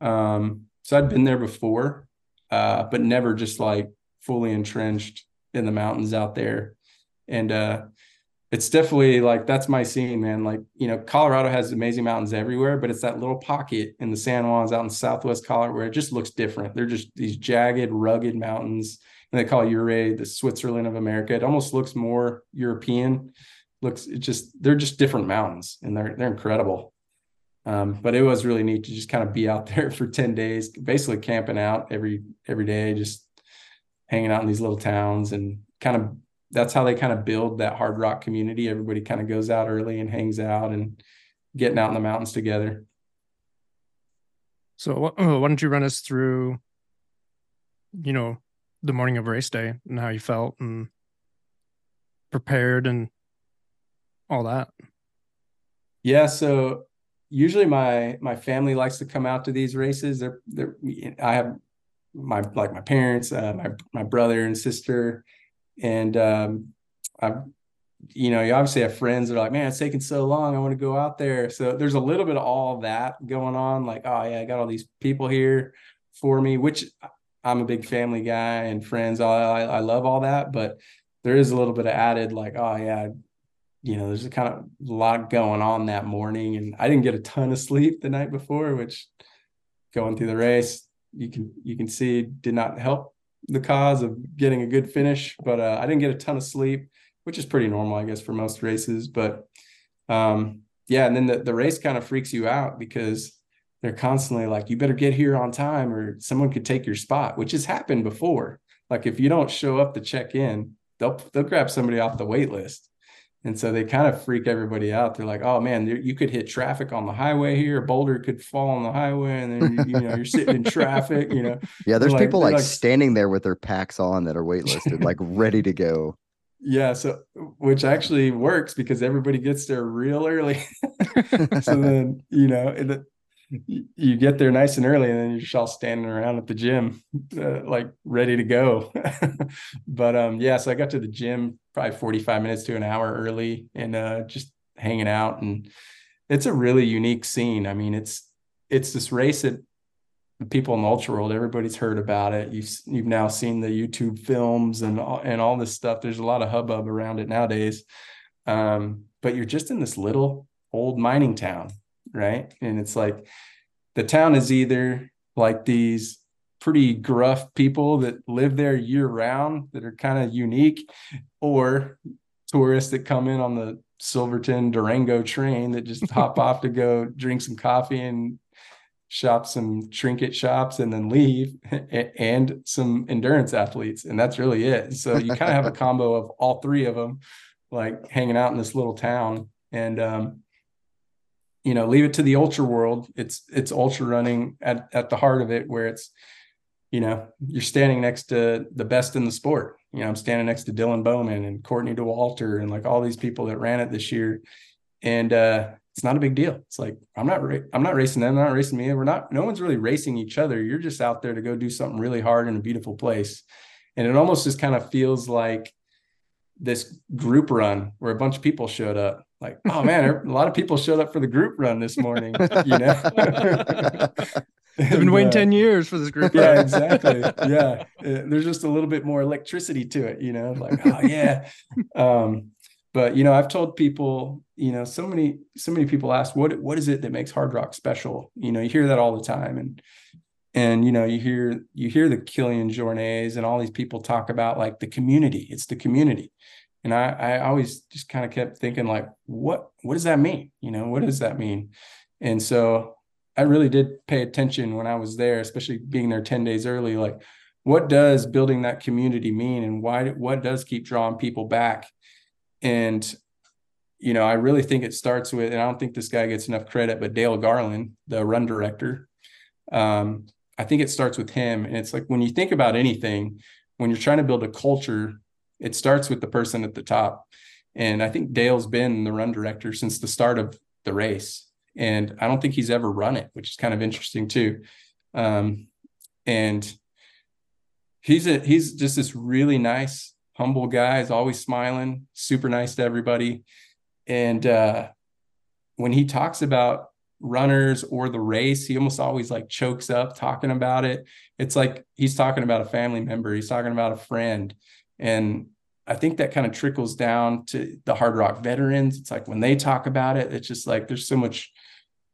S3: Um, so I'd been there before, uh, but never just like fully entrenched in the mountains out there. And uh, it's definitely like that's my scene, man. Like, you know, Colorado has amazing mountains everywhere, but it's that little pocket in the San Juans out in Southwest Colorado where it just looks different. They're just these jagged, rugged mountains and they call Ouray the Switzerland of America. It almost looks more European. Looks it just they're just different mountains and they're they're incredible. Um, but it was really neat to just kind of be out [laughs] there for 10 days, basically camping out every every day, just hanging out in these little towns and kind of that's how they kind of build that hard rock community. Everybody kind of goes out early and hangs out and getting out in the mountains together.
S2: So [clears throat] why don't you run us through, you know, the morning of race day and how you felt and prepared and all that?
S3: Yeah, so usually my my family likes to come out to these races. They're they're I have my like my parents, uh, my my brother and sister, and um, I've you know you obviously have friends that are like, man, it's taking so long. I want to go out there. So there's a little bit of all that going on. Like, oh yeah, I got all these people here for me, which I'm a big family guy and friends. I I love all that, but there is a little bit of added like, oh yeah, you know, there's a kind of lot going on that morning, and I didn't get a ton of sleep the night before, which going through the race, you can you can see did not help the cause of getting a good finish. But uh, I didn't get a ton of sleep, which is pretty normal, I guess, for most races. But um, yeah, and then the, the race kind of freaks you out because they're constantly like, you better get here on time, or someone could take your spot, which has happened before. Like if you don't show up to check in, they'll they'll grab somebody off the wait list. And so they kind of freak everybody out. They're like, "Oh man, you could hit traffic on the highway here. A boulder could fall on the highway, and then you, you know you're sitting in [laughs] traffic. You know."
S1: Yeah, there's people like, like, standing there with their packs on that are waitlisted, like [laughs] ready to go.
S3: Yeah, so which actually works because everybody gets there real early. [laughs] so then you know you get there nice and early and then you're just all standing around at the gym uh, like ready to go. [laughs] But um yeah so i got to the gym probably 45 minutes to an hour early and uh just hanging out and it's a really unique scene. I mean it's it's this race that people in the ultra world everybody's heard about it. You've you've now seen the youtube films and all, and all this stuff. There's a lot of hubbub around it nowadays. Um but you're just in this little old mining town right? And it's like the town is either like these pretty gruff people that live there year round that are kind of unique, or tourists that come in on the Silverton Durango train that just [laughs] hop off to go drink some coffee and shop some trinket shops and then leave and some endurance athletes and that's really it so you kind of have a [laughs] combo of all three of them like hanging out in this little town and um, you know leave it to the ultra world. It's it's ultra running at at the heart of it where it's you know you're standing next to the best in the sport. You know i'm standing next to dylan bowman and courtney dauwalter and like all these people that ran it this year. And uh it's not a big deal. It's like i'm not ra- i'm not racing them they're not racing me. We're not no one's really racing each other. You're just out there to go do something really hard in a beautiful place. And it almost just kind of feels like this group run where a bunch of people showed up like, oh man, a lot of people showed up for the group run this morning, you know. [laughs]
S2: They've [laughs] been waiting uh, 10 years for this group.
S3: Yeah, exactly. [laughs] Yeah. Uh, there's just a little bit more electricity to it, you know, like, oh yeah. Um, but you know, I've told people, you know, so many, so many people ask, what, what is it that makes Hardrock special? You know, you hear that all the time. And, and, you know, you hear, you hear the Kilian Jornets and all these people talk about like the community. It's the community and I, I always just kind of kept thinking like what what does that mean? You know what does that mean? And so i really did pay attention when i was there especially being there 10 days early like what does building that community mean? And why what does keep drawing people back? And you know i really think it starts with and i don't think this guy gets enough credit but dale garland the run director um, i think it starts with him. And it's like when you think about anything when you're trying to build a culture it starts with the person at the top. And I think Dale's been the run director since the start of the race. And I don't think he's ever run it, which is kind of interesting too. Um, and he's a he's just this really nice, humble guy. He's always smiling, super nice to everybody. And uh, when he talks about runners or the race, he almost always like chokes up talking about it. It's like he's talking about a family member, he's talking about a friend. And I think that kind of trickles down to the Hardrock veterans. It's like when they talk about it, it's just like there's so much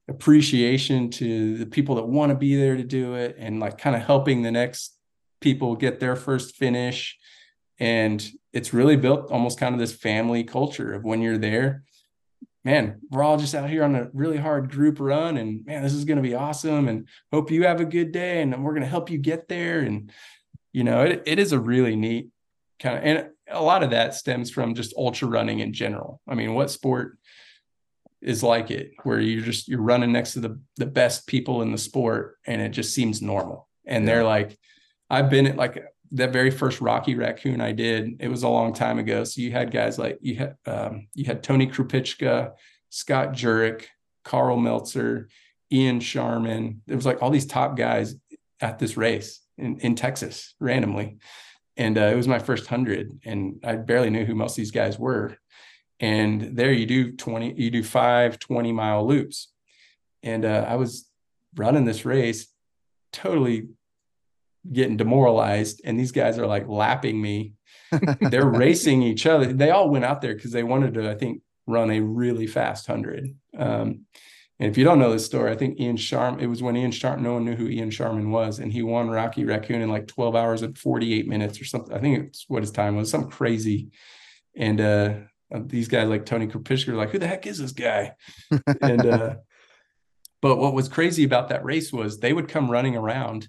S3: appreciation to the people that want to be there to do it and like kind of helping the next people get their first finish. And it's really built almost kind of this family culture of when you're there, man, we're all just out here on a really hard group run and man, this is going to be awesome. And hope you have a good day and we're going to help you get there. And, you know, it, it is a really neat kind of and a lot of that stems from just ultra running in general. I mean, what sport is like it where you're just you're running next to the the best people in the sport and it just seems normal. And yeah. they're like I've been at like that very first Rocky Raccoon I did, it was a long time ago. So you had guys like you had um, you had Tony Krupicka, Scott Jurek, Karl Meltzer, Ian Sharman. There was like all these top guys at this race in, in Texas randomly. And uh, it was my first hundred, and I barely knew who most of these guys were. And there you do 20, you do five 20 mile loops. And uh, I was running this race, totally getting demoralized. And these guys are like lapping me. [laughs] They're racing each other. They all went out there because they wanted to, I think, run a really fast hundred. Um, and if you don't know this story, I think Ian Sharman, it was when Ian Sharman, no one knew who Ian Sharman was, and he won Rocky Raccoon in like 12 hours and 48 minutes or something. I think it's what his time was, something crazy. And uh, these guys like Tony Krupicka are like, who the heck is this guy? [laughs] and uh, but what was crazy about that race was they would come running around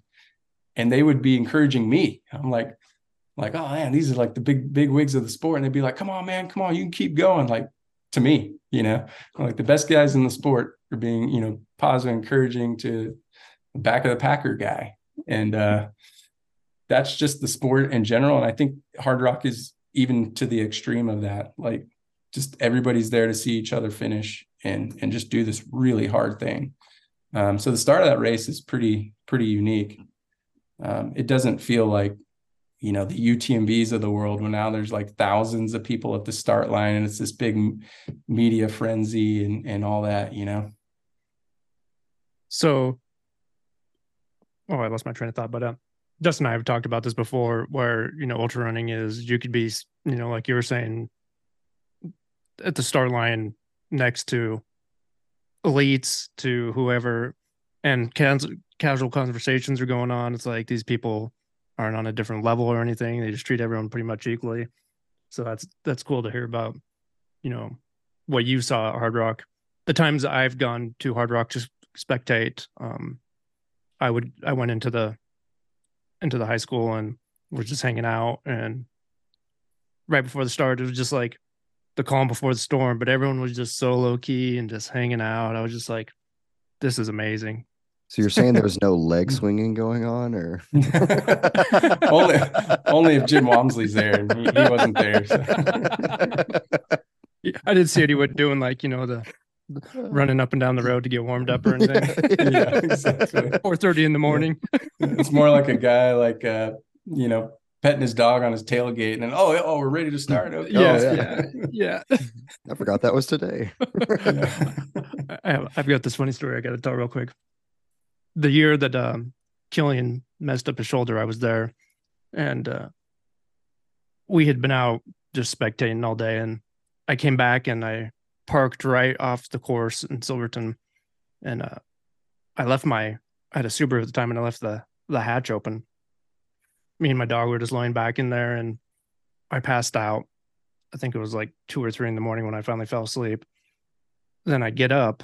S3: and they would be encouraging me. I'm like, like, oh man, these are like the big, big wigs of the sport. And they'd be like, come on, man, come on, you can keep going. Like to me, you know, like the best guys in the sport are being, you know, positive, encouraging to back of the Packer guy. And uh, that's just the sport in general. And I think Hardrock is even to the extreme of that. Like just everybody's there to see each other finish and and just do this really hard thing. Um, so the start of that race is pretty pretty unique. Um, it doesn't feel like you know the UTMBs of the world when now there's like thousands of people at the start line and it's this big media frenzy and and all that. You know.
S2: So, oh, I lost my train of thought, but uh, Justin and I have talked about this before, where you know ultra running is you could be, you know, like you were saying, at the start line next to elites to whoever, and cas- casual conversations are going on. It's like these people aren't on a different level or anything; they just treat everyone pretty much equally. So that's that's cool to hear about. You know, what you saw at Hardrock. The times I've gone to Hardrock to spectate, um, I would I went into the into the high school and was just hanging out and right before the start it was just like the calm before the storm but everyone was just so low key and just hanging out i was just like this is amazing
S1: so you're saying there was no leg [laughs] swinging going on or [laughs]
S3: only only if jim walmsley's there and he, he wasn't there so. [laughs]
S2: i didn't see anyone doing like you know the running up and down the road to get warmed up or anything.
S3: yeah, exactly.
S2: Four thirty in the morning.
S3: it's more like a guy like uh, you know, petting his dog on his tailgate and then oh oh we're ready to start. Okay.
S2: Yeah, oh, yeah, yeah.
S1: I forgot that was today.
S2: I have, I've got this funny story I got to tell real quick. The year that um, Kilian messed up his shoulder, I was there, and uh, we had been out just spectating all day, and I came back and I parked right off the course in Silverton, and uh, I left my I had a Subaru at the time, and I left the the hatch open. Me and my dog were just lying back in there, and I passed out. I think it was like two or three in the morning when I finally fell asleep. Then I get up,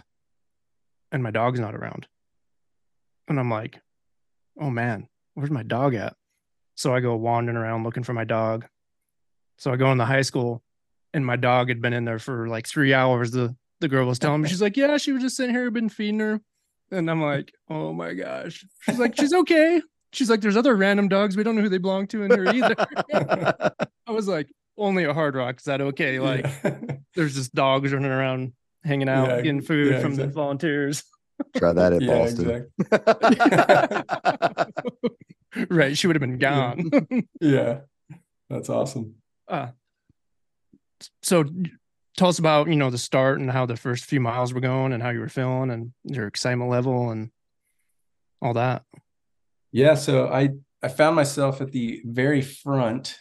S2: and my dog's not around, and I'm like, "Oh man, where's my dog at?" So I go wandering around looking for my dog. So I go in the high school and my dog had been in there for like three hours. The the girl was telling me, she's like, Yeah, she was just sitting here, been feeding her. And I'm like, Oh my gosh. She's like, She's okay. She's like, There's other random dogs. We don't know who they belong to in here either. [laughs] I was like, Only a Hardrock. Is that okay? Like, yeah. [laughs] there's just dogs running around, hanging out, yeah, getting food yeah, from exactly. the volunteers.
S1: Try that at Boston.
S2: Exactly. [laughs] [laughs] right. She would have been gone. [laughs]
S3: yeah. That's awesome.
S2: Uh, so tell us about you know the start and how the first few miles were going and how you were feeling and your excitement level and all that
S3: yeah so i i found myself at the very front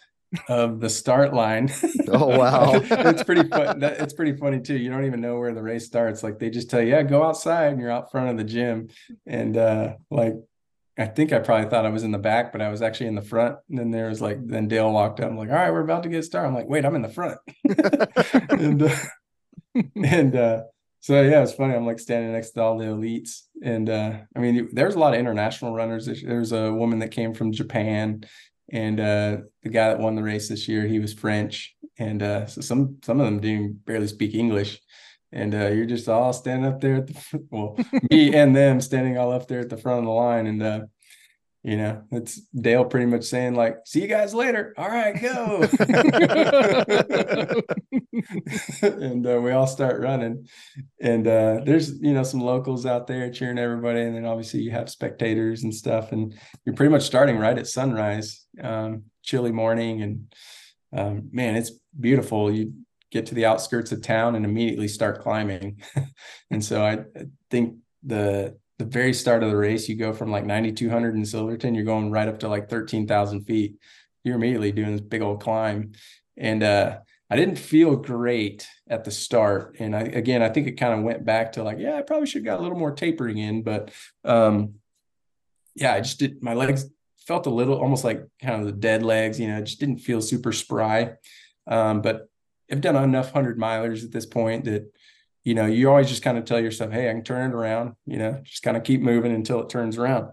S3: of the start line [laughs]
S1: oh wow
S3: it's pretty fun it's pretty funny too you don't even know where the race starts like they just tell you yeah go outside and you're out front of the gym and uh like I think I probably thought I was in the back, but I was actually in the front. And then there was like, then Dale walked up. I'm like, all right, we're about to get started. I'm like, wait, I'm in the front. [laughs] and uh, and uh, so yeah, it's funny. I'm like standing next to all the elites, and uh, I mean, there's a lot of international runners. There's a woman that came from Japan, and uh, the guy that won the race this year, he was French, and uh, so some some of them didn't barely speak English. And uh, you're just all standing up there at the [laughs] well me and them standing all up there at the front of the line. And uh, You know, it's Dale pretty much saying like, "See you guys later." All right, go. [laughs] and uh, we all start running, and uh, there's you know some locals out there cheering everybody, and then obviously you have spectators and stuff, and you're pretty much starting right at sunrise, um, chilly morning, and um, man, it's beautiful. You get to the outskirts of town and immediately start climbing, [laughs] and so I, I think the the very start of the race, you go from like 9,200 in Silverton, you're going right up to like 13,000 feet. You're immediately doing this big old climb. And uh, I didn't feel great at the start. And I, again, I think it kind of went back to like, yeah, I probably should have got a little more tapering in, but um, yeah, I just did, my legs felt a little almost like kind of the dead legs, you know, just didn't feel super spry. Um, but I've done enough hundred milers at this point that you know, you always just kind of tell yourself, hey, I can turn it around, you know, just kind of keep moving until it turns around.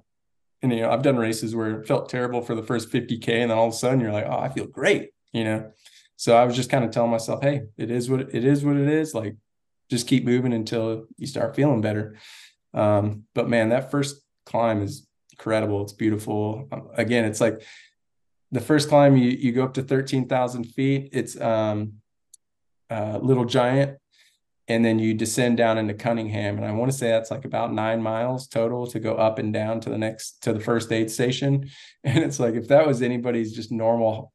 S3: And, you know, I've done races where it felt terrible for the first 50K. And then all of a sudden you're like, oh, I feel great, you know. So I was just kind of telling myself, hey, it is what it is what it is. Like just keep moving until you start feeling better. Um, but man, that first climb is incredible. It's beautiful. Um, again, it's like the first climb you you go up to 13,000 feet. It's um uh, Little Giant and then you descend down into Cunningham. And I want to say that's like about nine miles total to go up and down to the next to the first aid station. [laughs] And it's like if that was anybody's just normal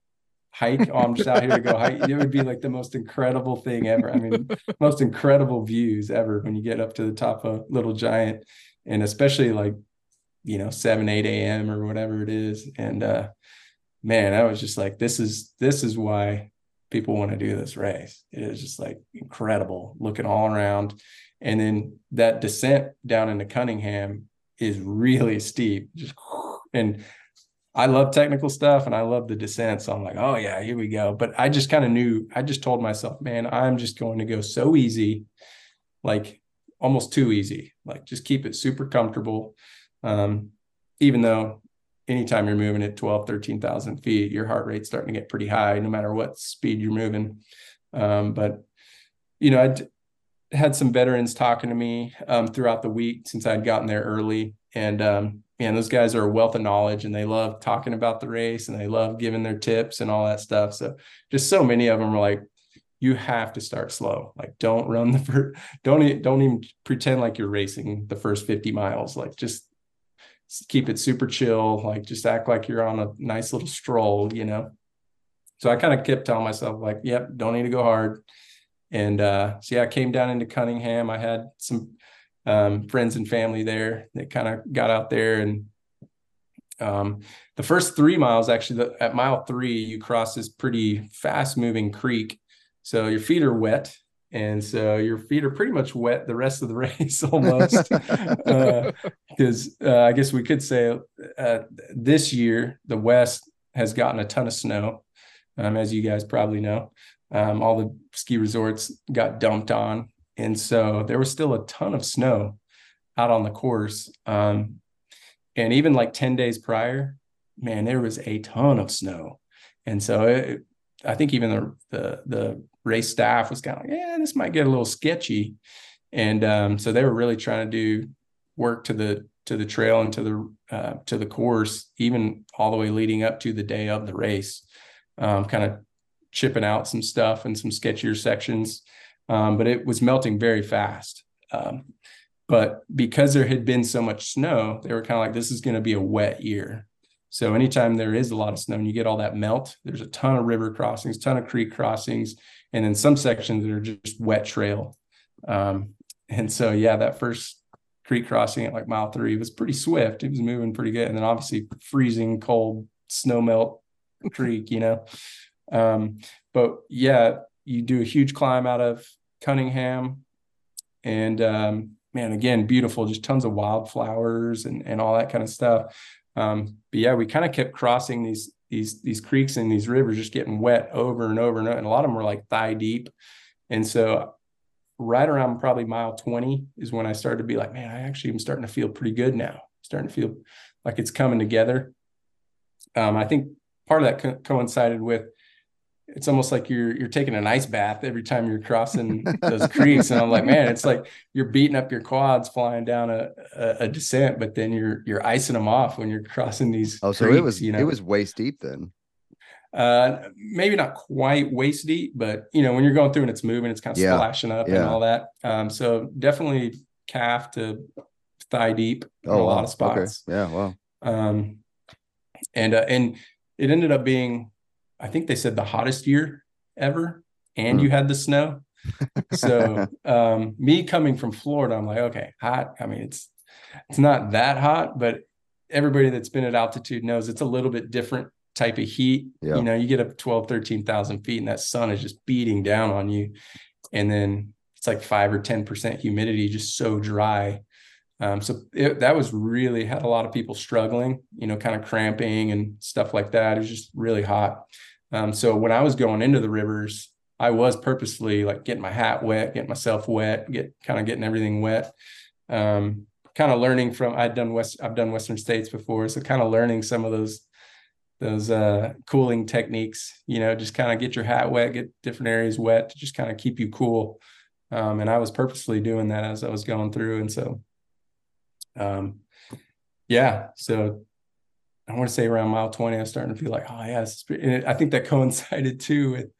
S3: hike, oh, I'm just out here to go hike, it would be like the most incredible thing ever. I mean, [laughs] most incredible views ever when you get up to the top of Little Giant, and especially like you know 7 8 a.m or whatever it is and uh man i was just like this is this is why people want to do this race. It is just like incredible looking all around. And then that descent down into Cunningham is really steep. Just [laughs] and I love technical stuff and I love the descent. So I'm like, oh yeah, here we go. But I just kind of knew, I just told myself, man, I'm just going to go so easy, like almost too easy. Like just keep it super comfortable. Um, even though anytime you're moving at 12, 13,000 feet, your heart rate's starting to get pretty high, no matter what speed you're moving. Um, but, you know, I'd had some veterans talking to me um, throughout the week since I'd gotten there early. And, um, man, those guys are a wealth of knowledge and they love talking about the race and they love giving their tips and all that stuff. So just so many of them are like, you have to start slow. Like don't run the first, [laughs] don't, don't even pretend like you're racing the first 50 miles. Like just keep it super chill, like just act like you're on a nice little stroll, you know. So I kind of kept telling myself, like, yep, don't need to go hard. And uh, so yeah, I came down into Cunningham. I had some um, friends and family there that kind of got out there and um, the first three miles actually the, at mile three you cross this pretty fast moving creek so your feet are wet and so your feet are pretty much wet the rest of the [laughs] race [laughs] almost because uh, uh, i guess we could say uh, this year the west has gotten a ton of snow um, as you guys probably know. Um, all the ski resorts got dumped on and so there was still a ton of snow out on the course um, and even like 10 days prior man there was a ton of snow. And so it, i think even the the, the race staff was kind of like, yeah, this might get a little sketchy. And um, so they were really trying to do work to the to the trail and to the uh, to the course, even all the way leading up to the day of the race, um, kind of chipping out some stuff and some sketchier sections. Um, but it was melting very fast. Um, but because there had been so much snow, they were kind of like, this is going to be a wet year. So anytime there is a lot of snow and you get all that melt, there's a ton of river crossings, ton of creek crossings, and then some sections that are just wet trail. Um, and so, yeah, that first creek crossing at like mile three was pretty swift. It was moving pretty good. And then obviously freezing cold snow melt creek, you know. Um, but yeah, you do a huge climb out of Cunningham and um, man, again, beautiful, just tons of wildflowers and, and all that kind of stuff. Um, but yeah, we kind of kept crossing these these these creeks and these rivers just getting wet over and over and over. And a lot of them were like thigh deep. And so right around probably mile 20 is when I started to be like, man, I actually am starting to feel pretty good now. Starting to feel like it's coming together. Um, I think part of that co- coincided with it's almost like you're you're taking an ice bath every time you're crossing those creeks. And i'm like man it's like you're beating up your quads flying down a, a, a descent but then you're you're icing them off when you're crossing these
S4: oh so
S3: creeks,
S4: it was
S3: you know?
S4: it was waist deep then.
S3: Uh maybe not quite waist deep but you know when you're going through and it's moving it's kind of
S4: Yeah.
S3: splashing up and all that. Um so definitely calf to thigh deep in a
S4: oh
S3: lot
S4: wow.
S3: of spots.
S4: Okay yeah wow.
S3: Um and uh, and it ended up being i think they said the hottest year ever and
S4: Hmm.
S3: you had the snow. So [laughs] um me coming from florida i'm like okay hot. I mean it's it's not that hot but everybody that's been at altitude knows it's a little bit different type of heat.
S4: Yeah.
S3: you know you get up 12 13,000 feet and that sun is just beating down on you. And then it's like 5 or 10% humidity just so dry um, so it, that was really had a lot of people struggling, you know, kind of cramping and stuff like that. It was just really hot. Um, so when I was going into the rivers, I was purposely like getting my hat wet, getting myself wet, get kind of getting everything wet. Um, kind of learning from I'd done West, I've done Western states before, so kind of learning some of those those uh, cooling techniques. You know, just kind of get your hat wet, get different areas wet to just kind of keep you cool. Um, and I was purposely doing that as I was going through, and so um yeah so i want to say around mile 20 I'm starting to feel like oh yeah and i think that [laughs] coincided too with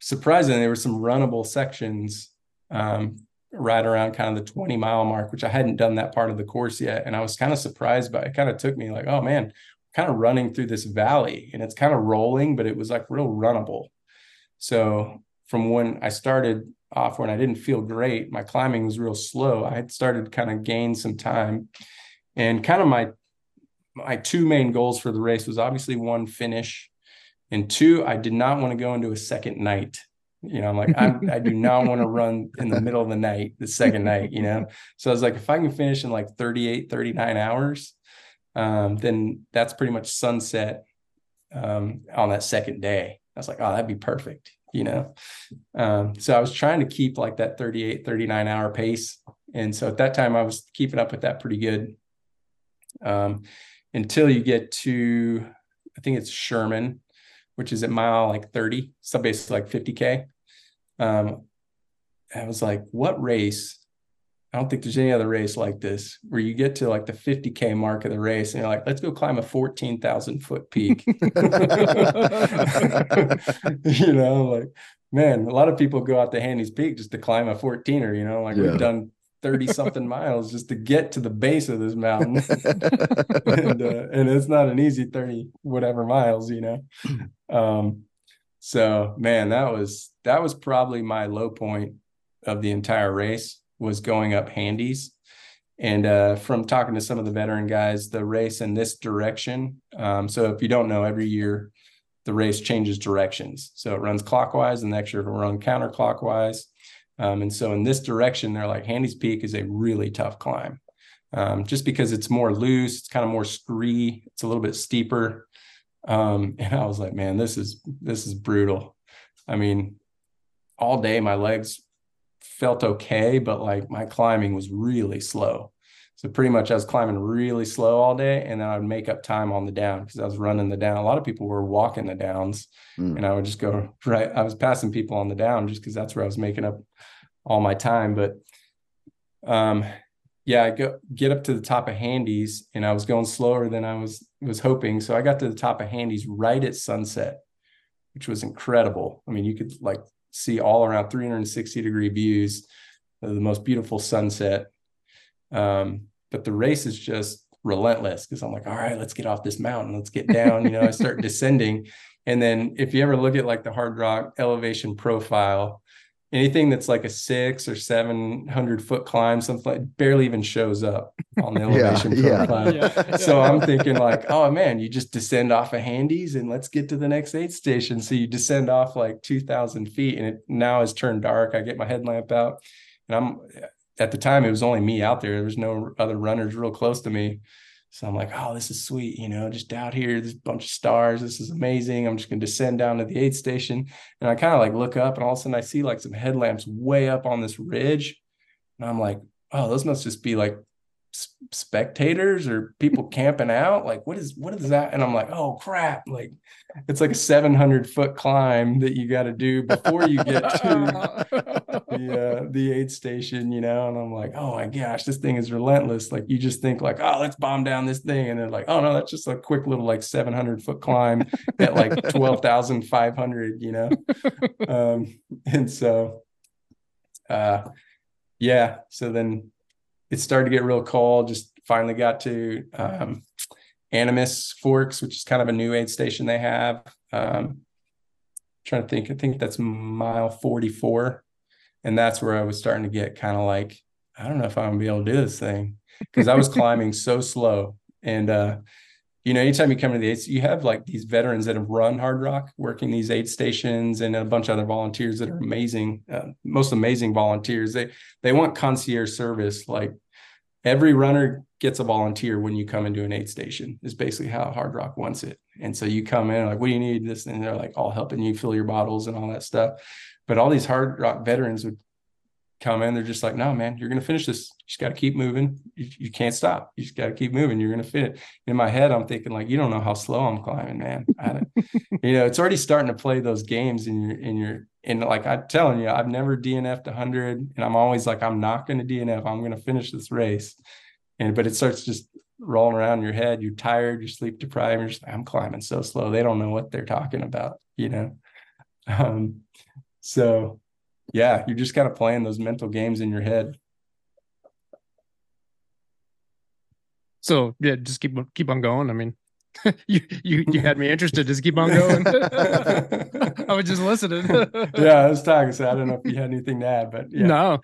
S3: surprisingly there were some runnable sections um right around kind of the 20 mile mark which i hadn't done that part of the course yet. And i was kind of surprised by it. Kind of took me like oh man kind of running through this valley and it's kind of rolling but it was like real runnable. So from when i started off when I didn't feel great. My climbing was real slow. I had started to kind of gain some time. And kind of my my two main goals for the race was obviously one finish and two I did not want to go into a second night. You know, I'm like I'm, I do not want to [laughs] run in the middle of the night, the second night, you know. So I was like if I can finish in like 38 39 hours, um, then that's pretty much sunset um, on that second day. I was like, oh, that'd be perfect, you know? Um, so I was trying to keep like that 38, 39 hour pace. And so at that time, I was keeping up with that pretty good um, until you get to, I think it's Sherman, which is at mile like 30, so basically like 50K. Um, I was like, what race? I don't think there's any other race like this where you get to like the 50K mark of the race and you're like, let's go climb a 14,000 foot peak. [laughs] [laughs] you know, like, man, a lot of people go out to Handies Peak just to climb a 14er, you know, like
S4: Yeah.
S3: we've done 30 something [laughs] miles just to get to the base of this mountain. and, uh, and it's not an easy 30 whatever miles, you know. Um, so man, that was that was probably my low point of the entire race was going up handies. And uh, from talking to some of the veteran guys, the race in this direction. Um, so if you don't know, every year the race changes directions. So it runs clockwise, and next year it'll run counterclockwise. Um, and so in this direction, they're like Handies Peak is a really tough climb, um, just because it's more loose, it's kind of more scree, it's a little bit steeper. Um, [laughs] and I was like, man, this is this is brutal. I mean, all day my legs felt okay, but like my climbing was really slow. So pretty much I was climbing really slow all day and then I would make up time on the down because I was running the down. A lot of people were walking the downs
S4: Mm.
S3: and I would just go [laughs] right. I was passing people on the down just because that's where I was making up all my time. But um yeah, I go get up to the top of Handies and I was going slower than I was was hoping. So I got to the top of Handies right at sunset, which was incredible. I mean, you could like see all around 360 degree views of the most beautiful sunset. Um, but the race is just relentless because I'm like, all right, let's get off this mountain, let's get down. You know, I start [laughs] descending. And then if you ever look at like the Hardrock elevation profile, anything that's like a six or seven hundred foot climb, something like barely even shows up on the [laughs] elevation
S4: yeah.
S3: profile.
S2: Yeah.
S3: So I'm thinking like, oh man, you just descend off of handies and let's get to the next aid station. So you descend off like 2000 feet and it now has turned dark. I get my headlamp out and I'm at the time, it was only me out there. There was no other runners real close to me. So I'm like, oh, this is sweet, you know, just out here, a bunch of stars. This is amazing. I'm just gonna descend down to the aid station. And I kind of like look up and all of a sudden I see like some headlamps way up on this ridge. And I'm like, oh, those must just be like spectators or people [laughs] camping out? Like what is what is that? And i'm like oh crap. Like it's like a 700 foot climb that you got to do before you get [laughs] to [laughs] the uh, the aid station you know? And i'm like oh my gosh this thing is relentless. Like you just think like oh let's bomb down this thing. And they're like oh no that's just a quick little like 700 foot climb at like 12,500 you know? Um and so uh yeah so then it started to get real cold. Just finally got to um, Animas Forks, which is kind of a new aid station they have. Um, trying to think, I think that's mile 44. And that's where I was starting to get kind of like, I don't know if I'm gonna be able to do this thing because I was climbing so slow. And, uh, you know, anytime you come to the aids, you have like these veterans that have run Hardrock, working these aid stations and a bunch of other volunteers that are amazing, uh, most amazing volunteers. They, they want concierge service. Like every runner gets a volunteer when you come into an aid station is basically how Hardrock wants it. And so you come in like, what do you need? This and they're like all helping you fill your bottles and all that stuff. But all these Hardrock veterans would come in, they're just like, no, man, you're going to finish this. You just got to keep moving. You, you can't stop. You just got to keep moving. You're going to fit. In my head, I'm thinking like, you don't know how slow I'm climbing, man. [laughs] you know, it's already starting to play those games in your, in your, and like I'm telling you, I've never DNF'd 100 and I'm always like, I'm not going to DNF. I'm going to finish this race. And, but it starts just rolling around in your head. You're tired, you're sleep deprived. You're just, I'm climbing so slow. They don't know what they're talking about, you know? Um, so yeah, you're just kind of playing those mental games in your head.
S2: So yeah, just keep keep on going. I mean, [laughs] you you you had me interested. Just keep on going. [laughs] I was just listening. [laughs]
S3: yeah, I was talking. So I don't know if you had anything to add, but yeah.
S2: no.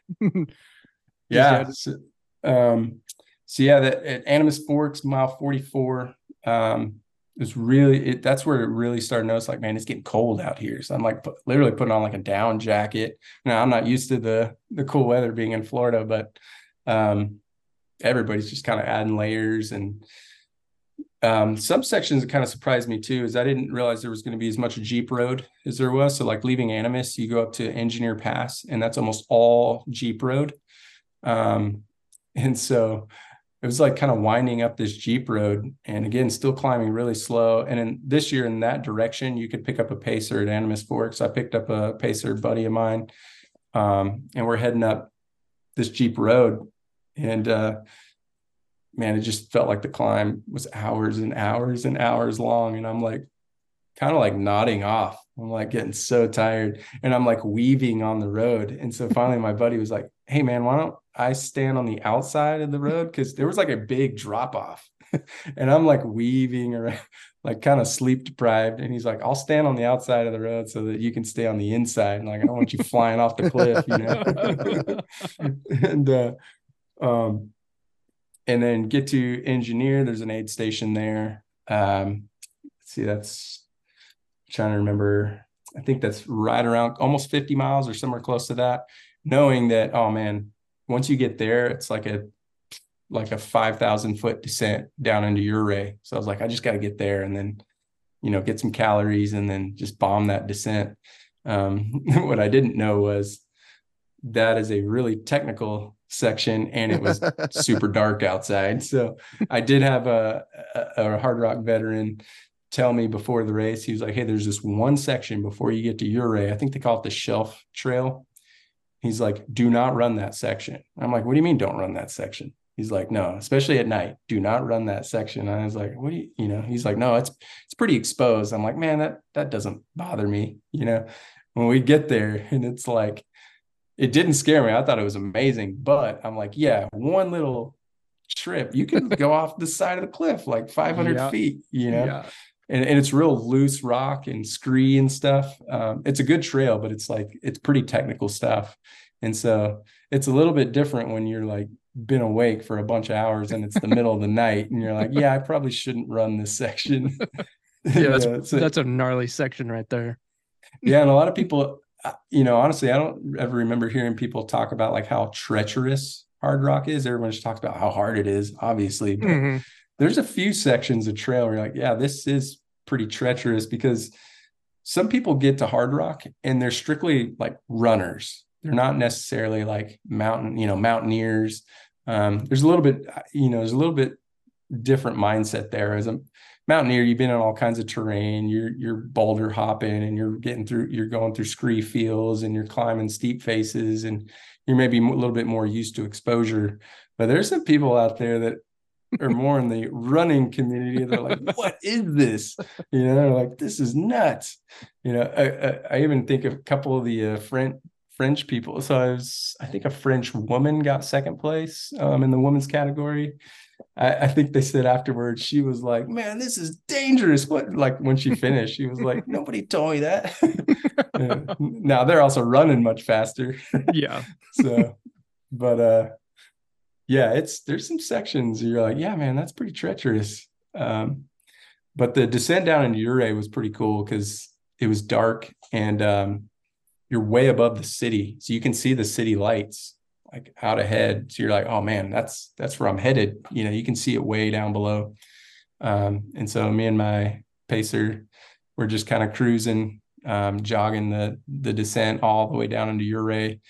S3: yeah. So, um, so yeah, that at Animas Forks, mile 44. Um, it's really it, that's where it really started notice like man it's getting cold out here. So i'm like literally putting on like a down jacket. Now i'm not used to the the cool weather being in florida but um everybody's just kind of adding layers and um some sections that kind of surprised me too is i didn't realize there was going to be as much jeep road as there was. So like leaving animas you go up to engineer pass and that's almost all jeep road. Um and so it was like kind of winding up this Jeep road and again, still climbing really slow. And in this year in that direction, you could pick up a pacer at Animas Forks. I picked up a pacer buddy of mine. Um, and we're heading up this Jeep road. And uh, man, it just felt like the climb was hours and hours and hours long. And I'm like, kind of like nodding off. I'm like getting so tired and I'm like weaving on the road. And so finally my buddy was like, Hey man, why don't I stand on the outside of the road because there was like a big drop off. [laughs] and I'm like weaving around, like kind of sleep deprived. And he's like, I'll stand on the outside of the road so that you can stay on the inside. And like, I don't want you [laughs] flying off the cliff, you know? [laughs] and, uh, um, and then get to engineer. There's an aid station there. Um, let's see, that's I'm trying to remember. I think that's right around almost 50 miles or somewhere close to that. Knowing that, oh man, once you get there, it's like a like a five thousand foot descent down into Ouray. So I was like, I just got to get there and then, you know, get some calories and then just bomb that descent. Um, [laughs] what I didn't know was that is a really technical section and it was [laughs] super dark outside. So I did have a, a, a Hardrock veteran tell me before the race, he was like, Hey, there's this one section before you get to Ouray. I think they call it the shelf trail. He's like, do not run that section. I'm like, what do you mean don't run that section? He's like, no, especially at night, do not run that section. And I was like, what do you, you know, he's like, no, it's, it's pretty exposed. I'm like, man, that, that doesn't bother me. You know, when we get there and it's like, it didn't scare me. I thought it was amazing, but I'm like, yeah, one little trip, you can go [laughs] off the side of the cliff, like 500 yeah. feet, you know? Yeah and, and it's real loose rock and scree and stuff. Um, it's a good trail, but it's like it's pretty technical stuff. And so it's a little bit different when you're like been awake for a bunch of hours and it's the middle of the night and you're like, yeah, I probably shouldn't run this section. [laughs]
S2: yeah, that's, so, that's a gnarly section right there.
S3: yeah, and a lot of people, uh, you know, honestly, I don't ever remember hearing people talk about like how treacherous Hardrock is. Everyone just talks about how hard it is, obviously, but mm-hmm there's a few sections of trail where you're like, yeah, this is pretty treacherous because some people get to Hardrock and they're strictly like runners. They're not necessarily like mountain, you know, mountaineers Um, there's a little bit, you know, there's a little bit different mindset there. As a mountaineer, you've been on all kinds of terrain. You're you're boulder hopping and you're getting through. You're going through scree fields and you're climbing steep faces and you're maybe a little bit more used to exposure. But there's some people out there that are more in the running community. They're like, [laughs] "What is this?" You know, they're like, "This is nuts." You know, I, I, I even think of a couple of the uh, French French people. So I was, I think a French woman got second place um, in the women's category. I, I, think they said afterwards she was like, "Man, this is dangerous." What like when she finished, she was like, "Nobody told me that." [laughs] now they're also running much faster.
S2: Yeah. [laughs]
S3: so, but uh, yeah, it's there's some sections you're like, "Yeah, man, that's pretty treacherous." Um, but the descent down into Ouray was pretty cool because it was dark and um, you're way above the city, so you can see the city lights like out ahead. So you're like, oh man, that's that's where I'm headed. You know, you can see it way down below. Um, and so me and my pacer we're just kind of cruising, um, jogging the the descent all the way down into Ouray.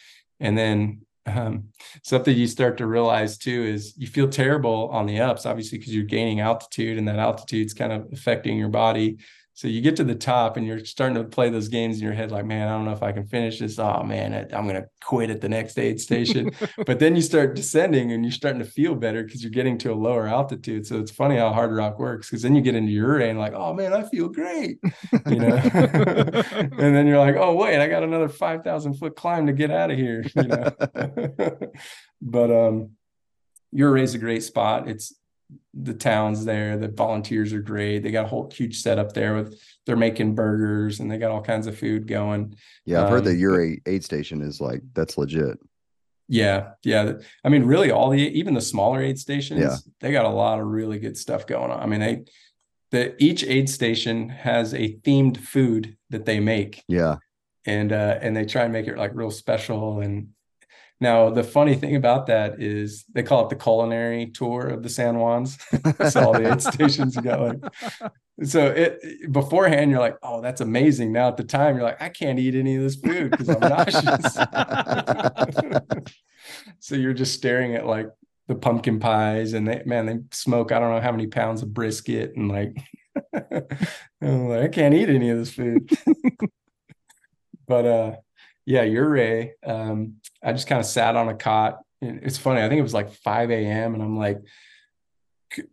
S3: And then um, something you start to realize too is you feel terrible on the ups, obviously, because you're gaining altitude and that altitude's kind of affecting your body. So you get to the top and you're starting to play those games in your head, like, man, I don't know if I can finish this. Oh man, I'm gonna quit at the next aid station. [laughs] but then you start descending and you're starting to feel better because you're getting to a lower altitude. So it's funny how Hardrock works because then you get into your and like, oh man, I feel great, you know. [laughs] and then you're like, oh wait, I got another five thousand foot climb to get out of here, you know. [laughs] but um, Ouray's a great spot. It's the towns there. The volunteers are great. They got a whole huge setup there with they're making burgers and they got all kinds of food going.
S4: Yeah, I've um, heard that your aid, aid station is like that's legit.
S3: Yeah, yeah. I mean, really, all the even the smaller aid stations, yeah. they got a lot of really good stuff going on. I mean, they the each aid station has a themed food that they make.
S4: Yeah.
S3: And uh and they try and make it like real special and now, the funny thing about that is they call it the culinary tour of the San Juans. [laughs] so all the aid stations you got like so it beforehand you're like, oh, that's amazing. Now at the time you're like, I can't eat any of this food because I'm nauseous. [laughs] so you're just staring at like the pumpkin pies and they man, they smoke I don't know how many pounds of brisket and like, [laughs] like I can't eat any of this food. but uh yeah, Ouray. Um, I just kind of sat on a cot. It's funny. I think it was like 5 a.m. and I'm like,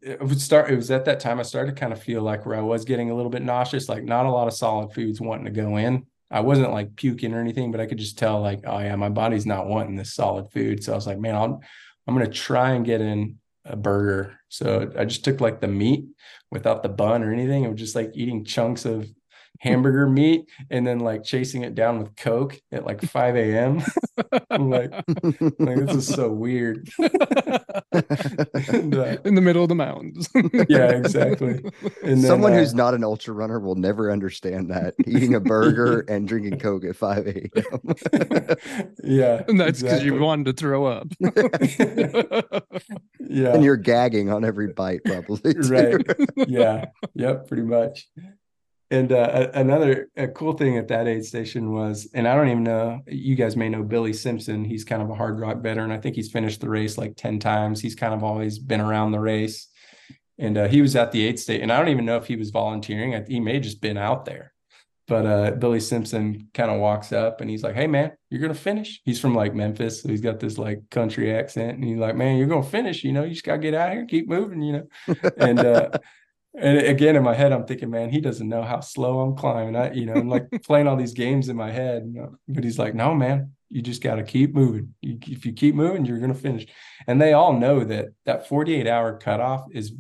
S3: it would start. It was at that time I started to kind of feel like where I was getting a little bit nauseous, like not a lot of solid foods wanting to go in. I wasn't like puking or anything, but I could just tell like, oh yeah, my body's not wanting this solid food. So I was like, man, I'll, I'm gonna try and get in a burger. So I just took like the meat without the bun or anything. It was just like eating chunks of hamburger meat and then like chasing it down with Coke at like 5 a.m. [laughs] I'm like, like, this is so weird. [laughs]
S2: and, uh, In the middle of the mountains.
S3: yeah, exactly.
S4: And Someone uh, who's not an ultra runner will never understand that eating a burger [laughs] and drinking Coke at 5
S3: a.m. yeah.
S2: And that's because exactly. you wanted to throw up.
S4: yeah. And you're gagging on every bite, probably.
S3: Too. Right. Yeah. Yep. Pretty much. And uh, another cool thing at that aid station was, and I don't even know, you guys may know Billy Simpson. He's kind of a Hardrock veteran. I think he's finished the race like 10 times. He's kind of always been around the race. And uh, he was at the aid state. And I don't even know if he was volunteering. He may just been out there. But uh, Billy Simpson kind of walks up and he's like, Hey, man, you're going to finish. He's from like Memphis. So he's got this like country accent. And he's like, Man, you're going to finish. You know, you just got to get out here, keep moving, you know. and, uh, and again in my head i'm thinking man he doesn't know how slow i'm climbing. I you know i'm like [laughs] playing all these games in my head you know? but he's like no man you just got to keep moving. You, if you keep moving you're going to finish. And they all know that that 48 hour cutoff is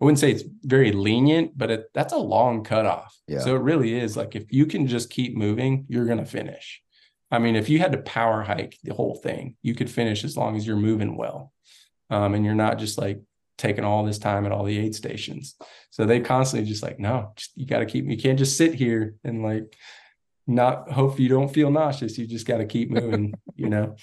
S3: i wouldn't say it's very lenient but it, that's a long cutoff. Yeah. so it really is like if you can just keep moving you're going to finish. I mean if you had to power hike the whole thing you could finish as long as you're moving well. Um, and you're not just like taking all this time at all the aid stations. So they constantly just like, no, just, you got to keep, you can't just sit here and like not hope you don't feel nauseous. You just got to keep moving, [laughs] you know?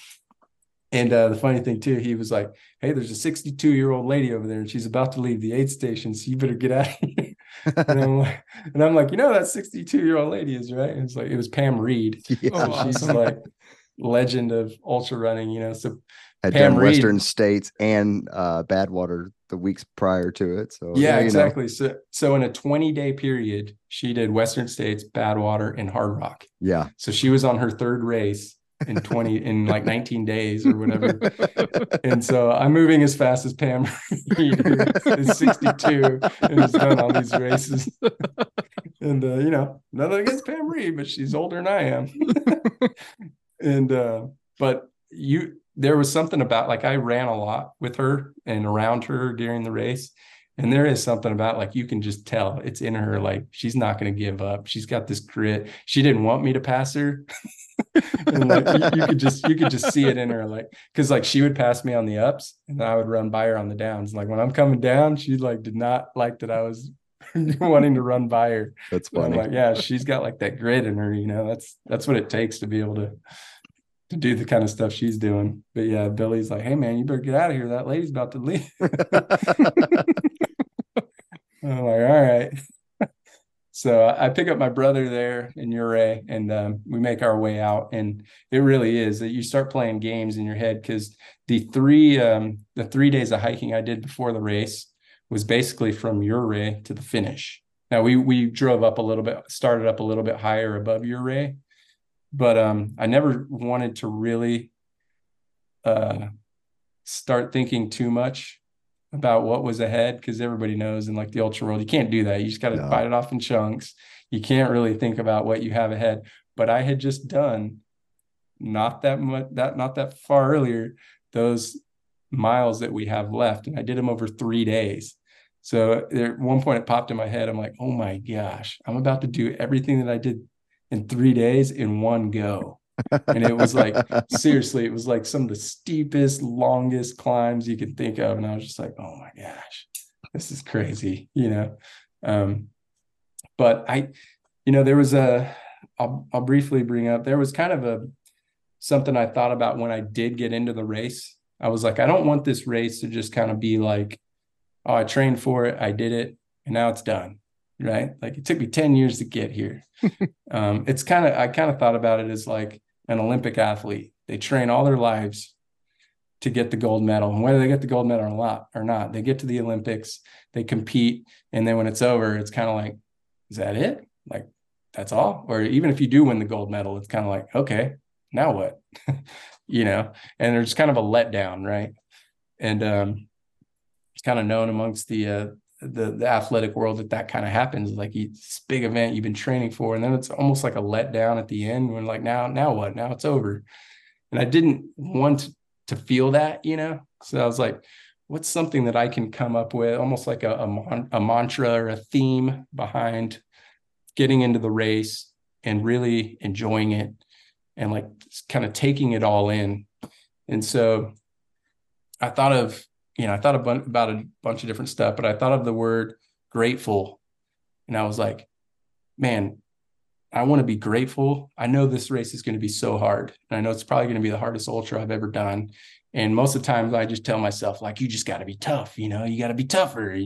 S3: And uh, the funny thing too, he was like, "Hey, there's a 62 year old lady over there, and she's about to leave the aid station, so you better get out of [laughs] here." [laughs] and, I'm like, and I'm like, you know, that 62 year old lady is right. And it's like it was Pam Reed. Yeah. Oh, she's like, legend of ultra running, you know. So
S4: Had
S3: Pam
S4: done
S3: Reed.
S4: Western States and uh, Badwater the weeks prior to it. So
S3: yeah,
S4: know.
S3: exactly. So so in a 20 day period, she did Western States, Badwater, and Hardrock.
S4: Yeah.
S3: So she was on her third race in 20 in like 19 days or whatever. And so I'm moving as fast as Pam Reed, is 62 and has done all these races. and uh, you know, nothing against Pam Reed, but she's older than I am. [laughs] and uh, but you there was something about like I ran a lot with her and around her during the race. And there is something about like you can just tell it's in her, like she's not going to give up. She's got this grit. She didn't want me to pass her. [laughs] and like you, you could just you could just see it in her, like because like she would pass me on the ups and I would run by her on the downs. Like when I'm coming down, she like did not like that I was [laughs] wanting to run by her.
S4: That's funny.
S3: like, yeah, she's got like that grit in her, you know. That's that's what it takes to be able to to do the kind of stuff she's doing. But yeah, Billy's like, hey man, you better get out of here. That lady's about to leave. [laughs] I'm like, all right. so I pick up my brother there in Ouray and um, we make our way out. And it really is that you start playing games in your head because the three um, the three days of hiking I did before the race was basically from Ouray to the finish. Now we we drove up a little bit, started up a little bit higher above Ouray, but um, I never wanted to really uh, start thinking too much about what was ahead because everybody knows in like the ultra world you can't do that. You just got to
S4: No.
S3: bite it off in chunks. You can't really think about what you have ahead. But I had just done not that much that not that far earlier those miles that we have left, and I did them over three days. So there, at one point it popped in my head. I'm like, oh my gosh, I'm about to do everything that I did in three days in one go. And it was like, [laughs] seriously, it was like some of the steepest, longest climbs you could think of. And I was just like, oh my gosh, this is crazy, you know. Um, but I, you know, there was a I'll I'll briefly bring up there was kind of a something I thought about when I did get into the race. I was like, I don't want this race to just kind of be like, oh, I trained for it, I did it, and now it's done. Right. Like it took me 10 years to get here. [laughs] um, it's kind of I kind of thought about it as like an Olympic athlete. They train all their lives to get the gold medal. And whether they get the gold medal or not, or not, they get to the Olympics, they compete, and then when it's over, it's kind of like, is that it? Like, that's all? Or even if you do win the gold medal, it's kind of like, okay, now what? [laughs] you know, and there's kind of a letdown, right? And um, it's kind of known amongst the uh, the the athletic world that that kind of happens. Like it's big event you've been training for, and then it's almost like a letdown at the end. When like now, now what? Now it's over. And I didn't want to feel that, you know. So I was like, what's something that I can come up with, almost like a a, mon- a mantra or a theme behind getting into the race and really enjoying it and like kind of taking it all in. And so I thought of, you know, I thought about, a bunch of different stuff, but I thought of the word grateful. And I was like, man, I want to be grateful. I know this race is going to be so hard. And I know it's probably going to be the hardest ultra I've ever done. And most of the times I just tell myself, like, you just got to be tough, you know, you got to be tougher. [laughs]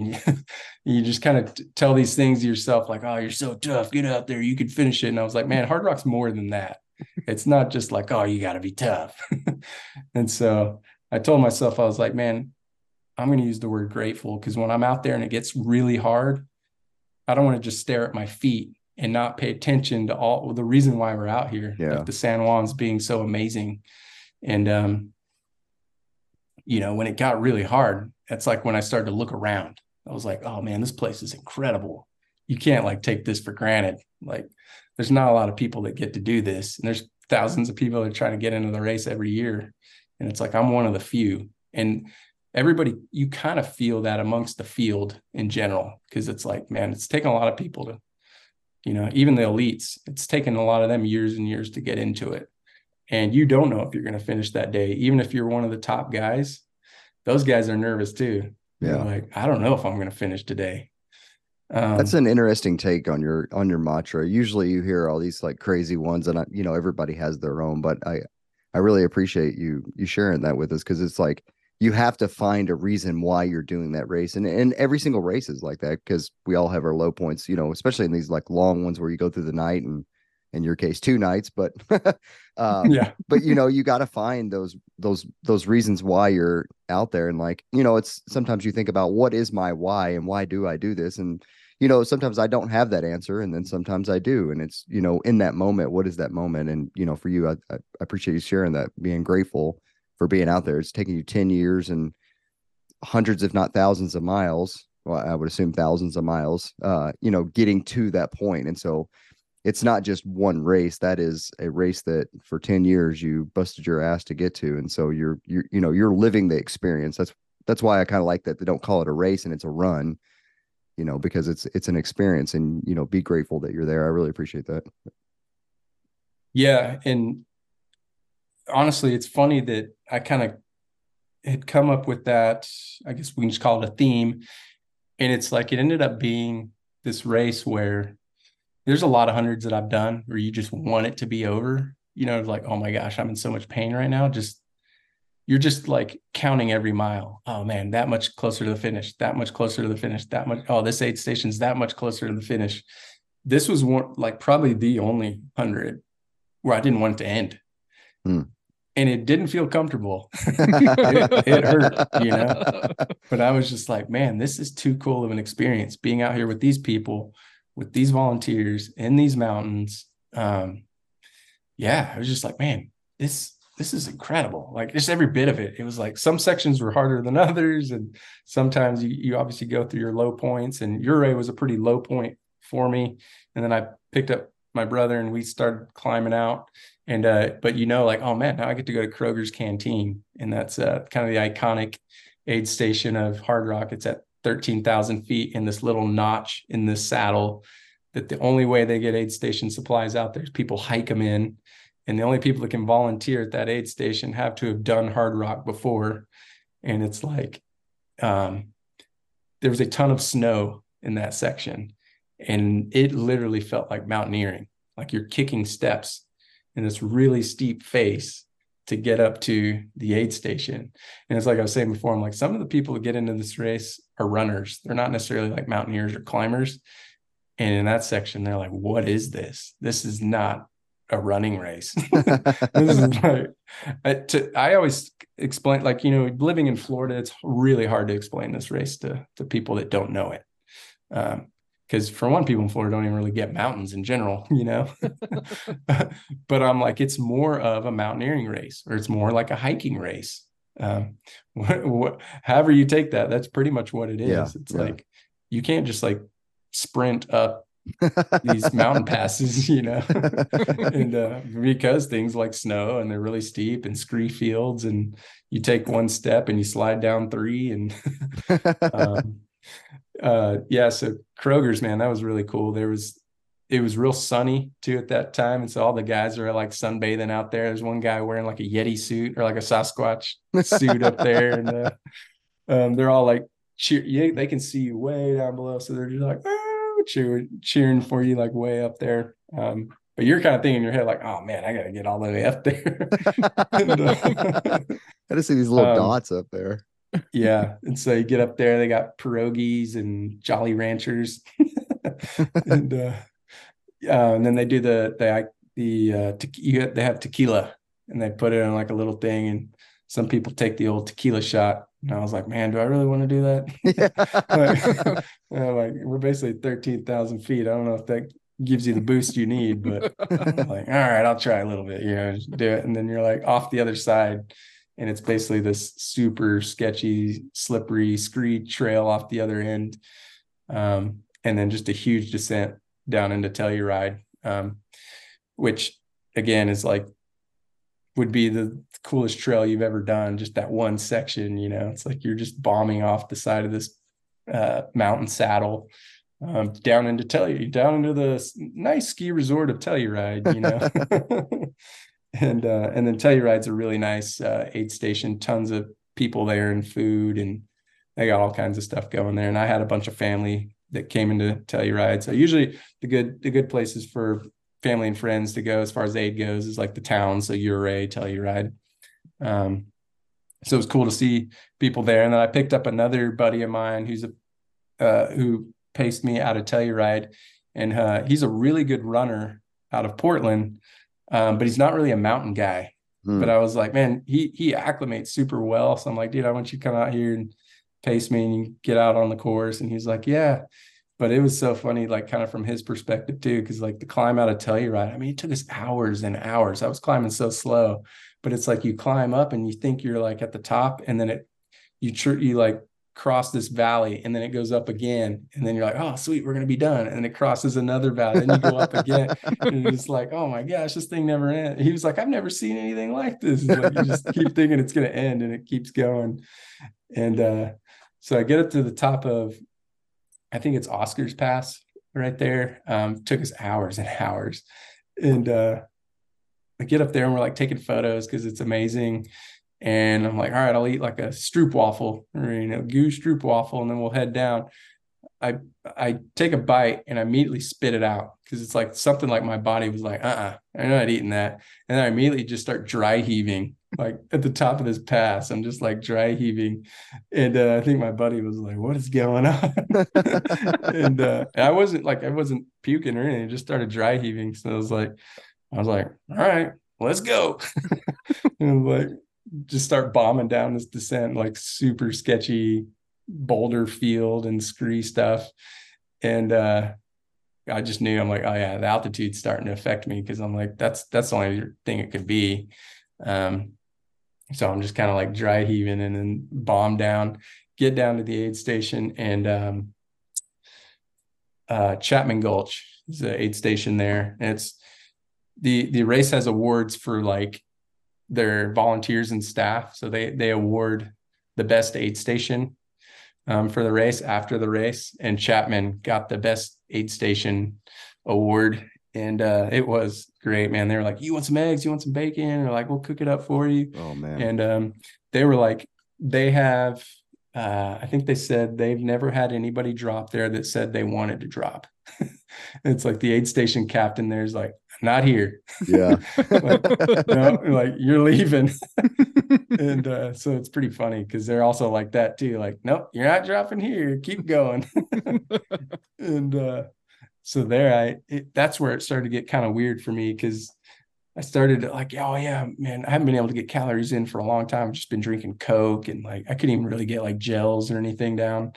S3: And you just kind of t- tell these things to yourself, like, oh, you're so tough, get out there, you can finish it. And I was like, man, Hardrock's more than that. It's not just like, oh, you got to be tough. [laughs] and so I told myself, I was like, man, I'm going to use the word grateful because when I'm out there and it gets really hard, I don't want to just stare at my feet and not pay attention to all the reason why we're out here,
S4: Yeah.
S3: like the San Juans being so amazing. And, um, you know, when it got really hard, that's like when I started to look around. I was like, oh man, this place is incredible. You can't like take this for granted. Like, there's not a lot of people that get to do this. And there's thousands of people that are trying to get into the race every year. And it's like, I'm one of the few. And everybody, you kind of feel that amongst the field in general, because it's like, man, it's taken a lot of people to, you know, even the elites, it's taken a lot of them years and years to get into it. And you don't know if you're going to finish that day. Even if you're one of the top guys, those guys are nervous too. They're
S4: Yeah.
S3: like, I don't know if I'm going to finish today. Um,
S4: That's an interesting take on your on your mantra. Usually you hear all these like crazy ones and I, you know everybody has their own, but I I really appreciate you you sharing that with us cuz it's like you have to find a reason why you're doing that race and and every single race is like that cuz we all have our low points, you know, especially in these like long ones where you go through the night and in your case two nights but [laughs] um,
S3: yeah. [laughs]
S4: but you know you got to find those those those reasons why you're out there and like you know it's sometimes you think about what is my why and why do i do this and you know sometimes i don't have that answer and then sometimes i do and it's you know in that moment what is that moment? And you know for you i, I appreciate you sharing that being grateful for being out there. It's taking you 10 years and hundreds if not thousands of miles. Well i would assume thousands of miles uh you know getting to that point. And so it's not just one race. That is a race that for 10 years you busted your ass to get to. And so you're you're you know you're living the experience. That's that's why i kind of like that they don't call it a race and it's a run you know because it's it's an experience and you know be grateful that you're there. I really appreciate that.
S3: Yeah and honestly it's funny that i kind of had come up with that i guess we can just call it a theme and it's like it ended up being this race where there's a lot of hundreds that I've done where you just want it to be over. You know, like, oh my gosh, I'm in so much pain right now. Just you're just like counting every mile. Oh man, that much closer to the finish, that much closer to the finish, that much. Oh, this aid station's that much closer to the finish. This was one like probably the only hundred where I didn't want it to end. Hmm. And it didn't feel comfortable. it, [laughs] [laughs] it hurt, you know. But I was just like, man, this is too cool of an experience being out here with these people with these volunteers in these mountains. Um, yeah, I was just like, man, this this is incredible. Like just every bit of it. It was like some sections were harder than others, and sometimes you you obviously go through your low points. And Ouray was a pretty low point for me, and then I picked up my brother and we started climbing out. And uh, but you know, like, oh man, now I get to go to Kroger's Canteen, and that's uh, kind of the iconic aid station of Hardrock It's at 13,000 feet in this little notch in this saddle that the only way they get aid station supplies out there is people hike them in. And the only people that can volunteer at that aid station have to have done Hardrock before. And it's like, um, there was a ton of snow in that section. And it literally felt like mountaineering, like you're kicking steps in this really steep face to get up to the aid station. And it's like I was saying before, I'm like, some of the people that get into this race are runners. They're not necessarily like mountaineers or climbers. And in that section, they're like, what is this? This is not a running race. [laughs] [laughs] this is like, I, to, I always explain, like, you know, living in Florida, it's really hard to explain this race to, to people that don't know it. Um, because for one, people in Florida don't even really get mountains in general, [laughs] you know. [laughs] but I'm like, it's more of a mountaineering race, or it's more like a hiking race. Um, [laughs] what, what, however you take that, that's pretty much what it is. Yeah, it's yeah. like you can't just like sprint up these mountain passes, you know, and uh, because things like snow and they're really steep and scree fields, and you take one step and you slide down three, and um, uh, yeah, so Kroger's, man, that was really cool. There was, it was real sunny too at that time. And so all the guys are like sunbathing out there. There's one guy wearing like a Yeti suit or like a Sasquatch suit up there. And uh, um, they're all like, cheer, yeah, they can see you way down below. So they're just like, oh, cheer, cheering for you like way up there. Um, but you're kind of thinking in your head like, oh man, I got to get all the way up there. [laughs] and,
S4: uh, [laughs] I just see these little [laughs] um, dots up there
S3: yeah. And so you get up there, they got pierogies and Jolly Ranchers. [laughs] and uh, uh, and then they do the the the uh, te- they have tequila and they put it in like a little thing and some people take the old tequila shot and I was like, man, do I really want to do that? [laughs] [laughs] like, like, we're basically 13,000 feet. I don't know if that gives you the boost you need, but like, all right, I'll try a little bit, you know, do it. And then you're like off the other side and it's basically this super sketchy, slippery screed trail off the other end, um, and then just a huge descent down into Telluride, um, which again is like would be the coolest trail you've ever done. Just that one section, you know, it's like you're just bombing off the side of this uh, mountain saddle. Um, down into Telluride, down into the nice ski resort of Telluride, you know. [laughs] [laughs] and uh, and then Telluride's a really nice uh, aid station. Tons of people there and food, and they got all kinds of stuff going there. And I had a bunch of family that came into Telluride. So usually the good the good places for family and friends to go as far as aid goes is like the towns, so Ouray, Telluride. Um, so it was cool to see people there. And then I picked up another buddy of mine who's a uh, who paced me out of Telluride, and uh, he's a really good runner out of Portland, um, but he's not really a mountain guy.
S4: Hmm.
S3: But I was like, man, he he acclimates super well. So I'm like, dude, I want you to come out here and pace me and you get out on the course. And he's like, yeah. But it was so funny, like kind of from his perspective too, because like the climb out of Telluride, I mean, it took us hours and hours. I was climbing so slow, but it's like you climb up and you think you're like at the top, and then it you tr- you like cross this valley and then it goes up again and then you're like oh sweet we're gonna be done and it crosses another valley and you go up again and it's like oh my gosh this thing never ends he was like i've never seen anything like this like you just keep thinking it's gonna end and it keeps going. And uh so i get up to the top of i think it's Oscar's Pass right there. Um took us hours and hours. And uh I get up there and we're like taking photos because it's amazing and I'm like, all right, I'll eat like a stroop waffle or you know, goose stroop waffle, and then we'll head down. I I take a bite and I immediately spit it out because it's like something like my body was like, uh uh-uh, I'm not eating that. And I immediately just start dry heaving, like at the top of this pass. I'm just like dry heaving. And uh, I think my buddy was like, what is going on? [laughs] and, uh, and I wasn't like, I wasn't puking or anything, I just started dry heaving. So I was like, I was like, all right, let's go. [laughs] and like, just start bombing down this descent, like super sketchy boulder field and scree stuff. And uh I just knew I'm like, oh yeah, the altitude's starting to affect me because I'm like, that's that's the only thing it could be. Um so I'm just kind of like dry heaving and then bomb down, get down to the aid station and um uh Chapman Gulch is the aid station there. And it's the the race has awards for like their volunteers and staff. So they they award the best aid station um, for the race after the race, and Chapman got the best aid station award, and uh, it was great, man. They were like, "You want some eggs? You want some bacon?" And they're like, "We'll cook it up for you."
S4: Oh man.
S3: And um, they were like, they have. Uh, I think they said they've never had anybody drop there that said they wanted to drop. [laughs] it's like the aid station captain there's like, not here.
S4: Yeah. [laughs]
S3: like, no, like you're leaving. [laughs] and uh, so it's pretty funny because they're also like that too. Like, nope, you're not dropping here. Keep going. [laughs] and uh, so there, I it, that's where it started to get kind of weird for me because I started like, oh yeah, man, I haven't been able to get calories in for a long time. I've just been drinking Coke and like I couldn't even really get like gels or anything down.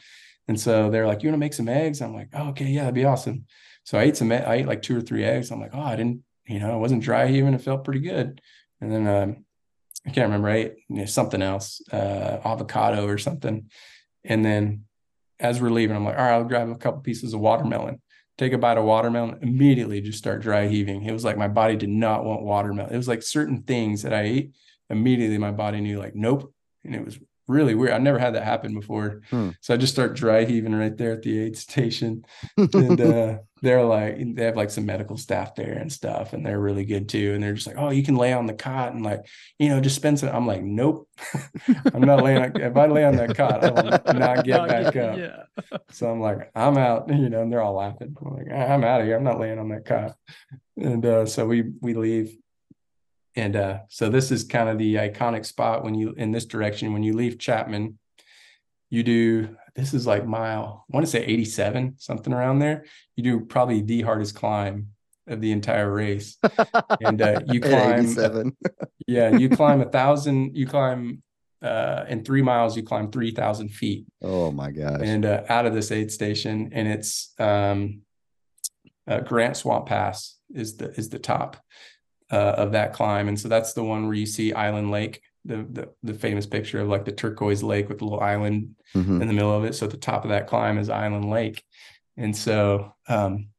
S3: And so they're like, you want to make some eggs? I'm like, oh, okay, yeah, that'd be awesome. So I ate some, I ate like two or three eggs. I'm like, oh, I didn't, you know, I wasn't dry even. It felt pretty good. And then um, I can't remember, I ate you know, something else, uh, avocado or something. And then as we're leaving, I'm like, all right, I'll grab a couple pieces of watermelon. Take a bite of watermelon, immediately just start dry heaving. It was like my body did not want watermelon. It was like certain things that I ate, immediately my body knew, like, nope. And it was really weird. I never had that happen before. Hmm. So I just start dry heaving right there at the aid station. and [laughs] uh, they're like, they have like some medical staff there and stuff, and they're really good too. And they're just like, oh, you can lay on the cot and like, you know, just spend some. I'm like, nope, [laughs] I'm not laying. On, if I lay on that cot, I will not get back up. Yeah. So I'm like, I'm out. [laughs] You know, and they're all laughing. I'm like, I'm out of here. I'm not laying on that cot. And uh, so we we leave and uh, so this is kind of the iconic spot when you in this direction when you leave Chapman, you do this is like mile I want to say 87 something around there. You do probably the hardest climb of the entire race, [laughs] and uh, you climb [laughs] yeah, you [laughs] climb a thousand. You climb uh, in three miles. You climb three thousand feet.
S4: Oh my gosh!
S3: And uh, out of this aid station, and it's um, uh, Grant Swamp Pass is the is the top uh, of that climb. And so that's the one where you see Island Lake, the, the, the famous picture of like the turquoise lake with a little island mm-hmm. in the middle of it. So at the top of that climb is Island Lake. And so um,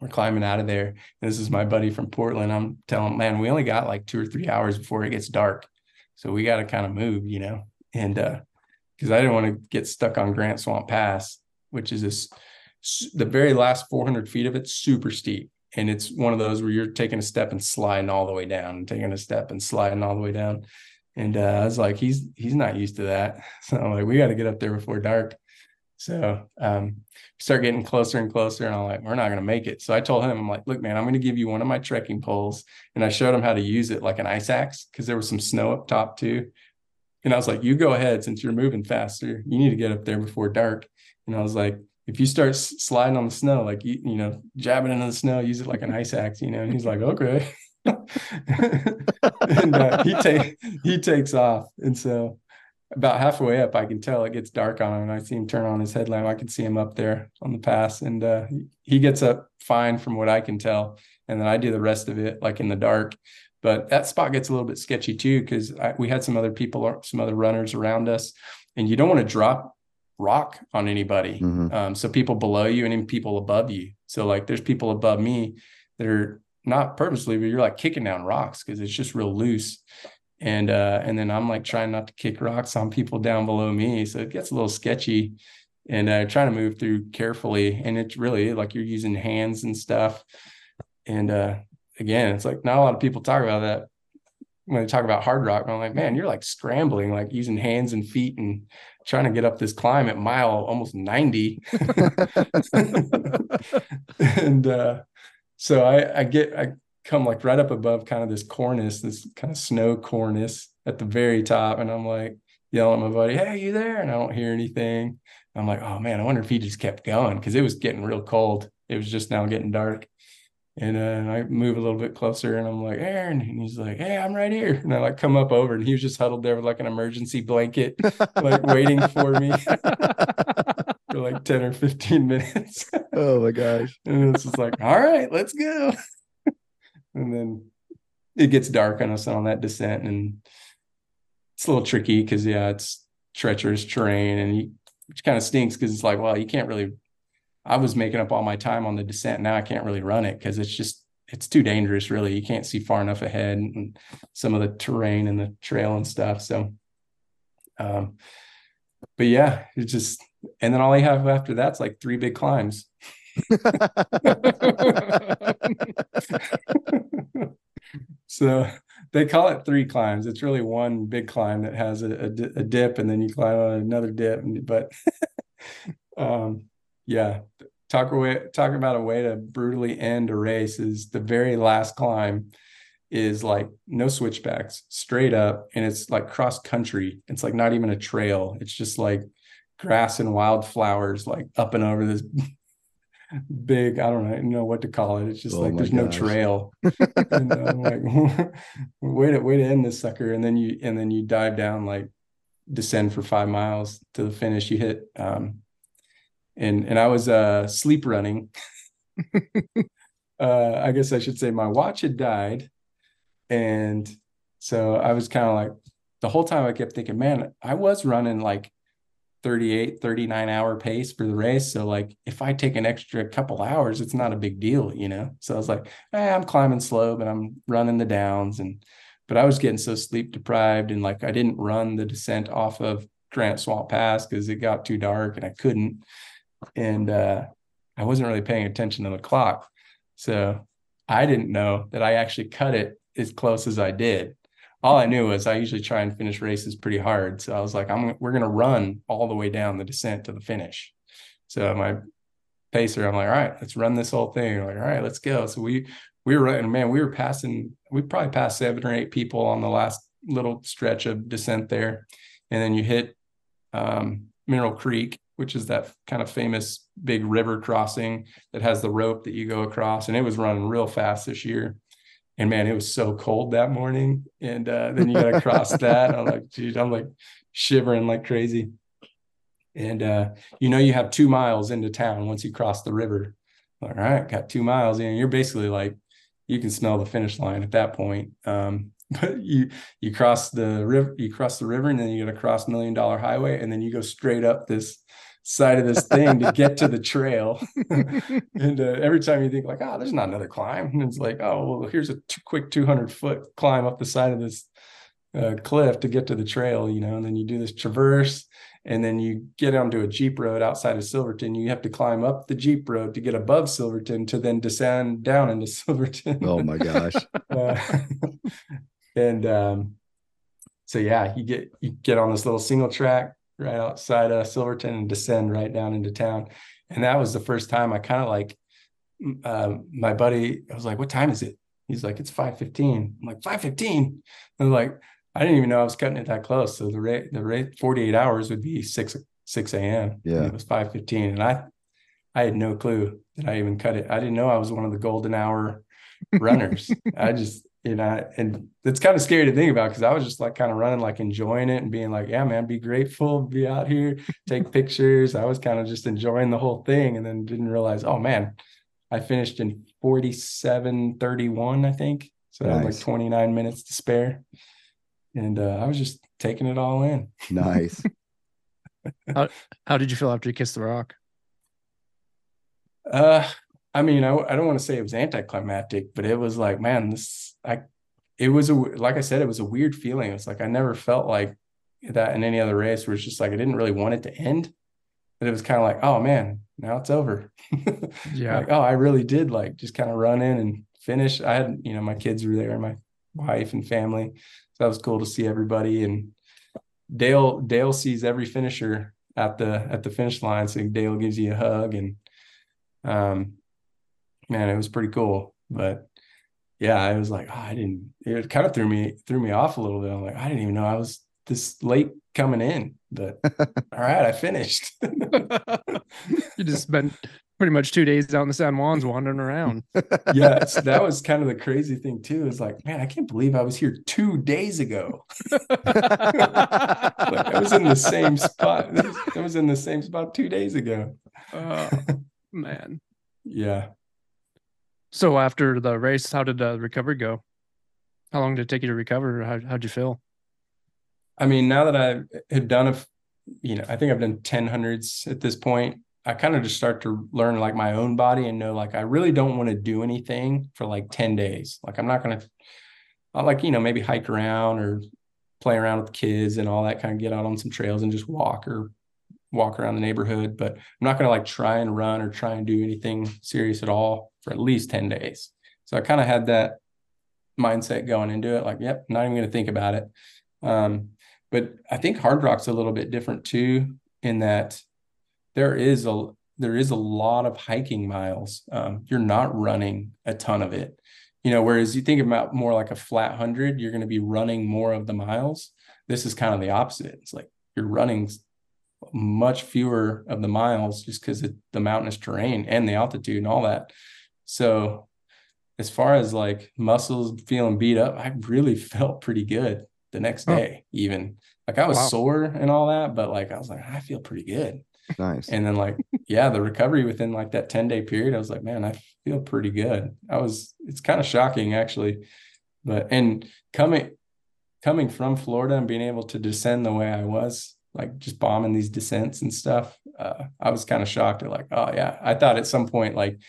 S3: we're climbing out of there. And this is my buddy from Portland. I'm telling, man, we only got like two or three hours before it gets dark. So we got to kind of move, you know, and uh, because I didn't want to get stuck on Grant Swamp Pass, which is this the very last 400 feet of it, super steep and it's one of those where you're taking a step and sliding all the way down and taking a step and sliding all the way down. And uh, i was like he's he's not used to that. [laughs] So i'm like we got to get up there before dark. So um start getting closer and closer and i'm like we're not going to make it. So i told him i'm like look man i'm going to give you one of my trekking poles. And i showed him how to use it like an ice axe because there was some snow up top too. And i was like you go ahead since you're moving faster you need to get up there before dark. And i was like if you start sliding on the snow, like you, you know, jabbing into the snow, use it like an ice axe, you know. And he's like, okay. [laughs] and uh, he take he takes off, and so about halfway up, I can tell it gets dark on him, and I see him turn on his headlamp. I can see him up there on the pass, and uh, he gets up fine from what I can tell, and then I do the rest of it like in the dark. But that spot gets a little bit sketchy too because we had some other people, or some other runners around us, and you don't want to drop rock on anybody. Mm-hmm. Um, so people below you and even people above you. So like there's people above me that are not purposely, but you're like kicking down rocks because it's just real loose. And uh, and then I'm like trying not to kick rocks on people down below me. So it gets a little sketchy and uh, trying to move through carefully. And it's really like you're using hands and stuff. And uh, again, it's like not a lot of people talk about that when they talk about Hardrock. I'm like, man, you're like scrambling, like using hands and feet and trying to get up this climb at mile almost 90. [laughs] and uh, so I, I get, I come like right up above kind of this cornice, this kind of snow cornice at the very top. And I'm like yelling at my buddy, Hey, you there? And I don't hear anything. I'm like, oh man, I wonder if he just kept going because it was getting real cold. It was just now getting dark. And uh, I move a little bit closer and I'm like, Aaron. And he's like, Hey, I'm right here. And I like come up over and he was just huddled there with like an emergency blanket, like waiting for me [laughs] for like 10 or 15 minutes. [laughs]
S4: oh my gosh.
S3: And it's just like, All right, let's go. [laughs] and then it gets dark on us on that descent. And it's a little tricky because, yeah, it's treacherous terrain and you, which kind of stinks because it's like, well, you can't really I was making up all my time on the descent. Now I can't really run it because it's just it's too dangerous. Really, you can't see far enough ahead, and some of the terrain and the trail and stuff. So, um, but yeah, it's just and then all you have after that's like three big climbs. [laughs] so they call it three climbs. It's really one big climb that has a, a, a dip, and then you climb on another dip. But [laughs] um, yeah. Talk away talk about a way to brutally end a race is the very last climb is like no switchbacks straight up and it's like cross country. It's like not even a trail. It's just like grass and wildflowers like up and over this [laughs] big i don't know what to call it. It's just oh like there's gosh. no trail. [laughs] And i'm like [laughs] way to way to end this sucker. And then you and then you dive down like descend for five miles to the finish. You hit um and and I was uh, sleep running. [laughs] uh, I guess I should say my watch had died, and so I was kind of like the whole time I kept thinking, man, I was running like 38, 39 hour pace for the race. So like if I take an extra couple hours, it's not a big deal, you know? So I was like, eh, I'm climbing slow, but I'm running the downs. And but I was getting so sleep deprived and like I didn't run the descent off of Grant Swamp Pass because it got too dark and I couldn't and uh, I wasn't really paying attention to the clock. So I didn't know that I actually cut it as close as I did. All I knew was I usually try and finish races pretty hard. So I was like, I'm we're gonna run all the way down the descent to the finish. So my pacer, I'm like, all right, let's run this whole thing. I'm like, all right, let's go. So we we were running, man, we were passing, we probably passed seven or eight people on the last little stretch of descent there. And then you hit um, Mineral Creek which is that kind of famous big river crossing that has the rope that you go across. And it was running real fast this year. And man, it was so cold that morning. And uh, then you got to cross [laughs] that. I'm like, dude, I'm like shivering like crazy. And uh, you know, you have two miles into town once you cross the river. All right, got two miles in. You're basically like, you can smell the finish line at that point. Um, [laughs] but you you cross the river, you cross the river, and then you got to cross Million Dollar Highway, and then you go straight up this side of this thing to get to the trail. [laughs] and uh, every time you think like, oh, there's not another climb, and it's like, oh, well, here's a t- quick 200 foot climb up the side of this uh, cliff to get to the trail, you know, and then you do this traverse. And then you get onto a Jeep road outside of Silverton. You have to climb up the Jeep road to get above Silverton to then descend down into [laughs] Silverton.
S4: Oh my gosh. uh,
S3: and um, so yeah, you get you get on this little single track right outside of Silverton and descend right down into town. And that was the first time I kind of like uh, my buddy. I was like, "What time is it?" He's like, "It's 5:15." I'm like, "5:15." I'm like, I didn't even know I was cutting it that close. So the rate, the rate, 48 hours would be six six a.m.
S4: Yeah,
S3: it was 5:15, and I I had no clue that I even cut it. I didn't know I was one of the golden hour runners. [laughs] I just, you know, and it's kind of scary to think about because I was just like kind of running, like enjoying it and being like, yeah, man, be grateful, be out here, take [laughs] pictures. I was kind of just enjoying the whole thing and then didn't realize, oh man, I finished in 47 31, I think. So nice. I had like 29 minutes to spare. And uh, I was just taking it all in.
S4: Nice. [laughs]
S2: how, how did you feel after you kissed the rock?
S3: Uh, I mean, I, I don't want to say it was anticlimactic, but it was like, man, this, I, it was a, like I said, it was a weird feeling. It's like, I never felt like that in any other race where it's just like, I didn't really want it to end, but it was kind of like, oh man, now it's over. [laughs] yeah. like, oh, I really did like just kind of run in and finish. I had, you know, my kids were there, my wife and family. So that was cool to see everybody. And Dale, Dale sees every finisher at the, at the finish line. So Dale gives you a hug and, um, man, it was pretty cool. But yeah, I was like, oh, I didn't. It kind of threw me threw me off a little bit. I'm like, I didn't even know I was this late coming in. But [laughs] all right, I finished. [laughs]
S2: you just spent pretty much two days out in the San Juans wandering around. [laughs]
S3: yeah, that was kind of the crazy thing too. Is like, man, I can't believe I was here two days ago. like, I was in the same spot. I was in the same spot two days ago.
S2: Oh man.
S3: Yeah.
S2: So after the race, how did the recovery go? How long did it take you to recover? How how'd you feel?
S3: I mean, now that I have done a, you know, I think I've done 10 hundreds at this point. I kind of just start to learn like my own body and know like I really don't want to do anything for like 10 days. Like I'm not to, I like, you know, maybe hike around or play around with kids and all that kind of get out on some trails and just walk or walk around the neighborhood. But I'm not to like try and run or try and do anything serious at all for at least 10 days. So I kind of had that mindset going into it, like, yep, not even going to think about it. Um, but I think Hardrock's a little bit different too, in that there is a there is a lot of hiking miles. Um, you're not running a ton of it, you know. Whereas you think about more like a flat hundred, you're going to be running more of the miles. This is kind of the opposite. It's like you're running much fewer of the miles just because the mountainous terrain and the altitude and all that. So as far as like muscles feeling beat up, I really [laughs] felt pretty good the next day, even like I was wow. sore and all that, but like I was like, I feel pretty good.
S4: Nice.
S3: And then like, yeah, the recovery within like that 10 day period, I was like, man, I feel pretty good. I was, it's kind of shocking actually. But and coming coming from Florida and being able to descend the way I was, like just bombing these descents and stuff, uh, I was kind of shocked at like, oh yeah. I thought at some point like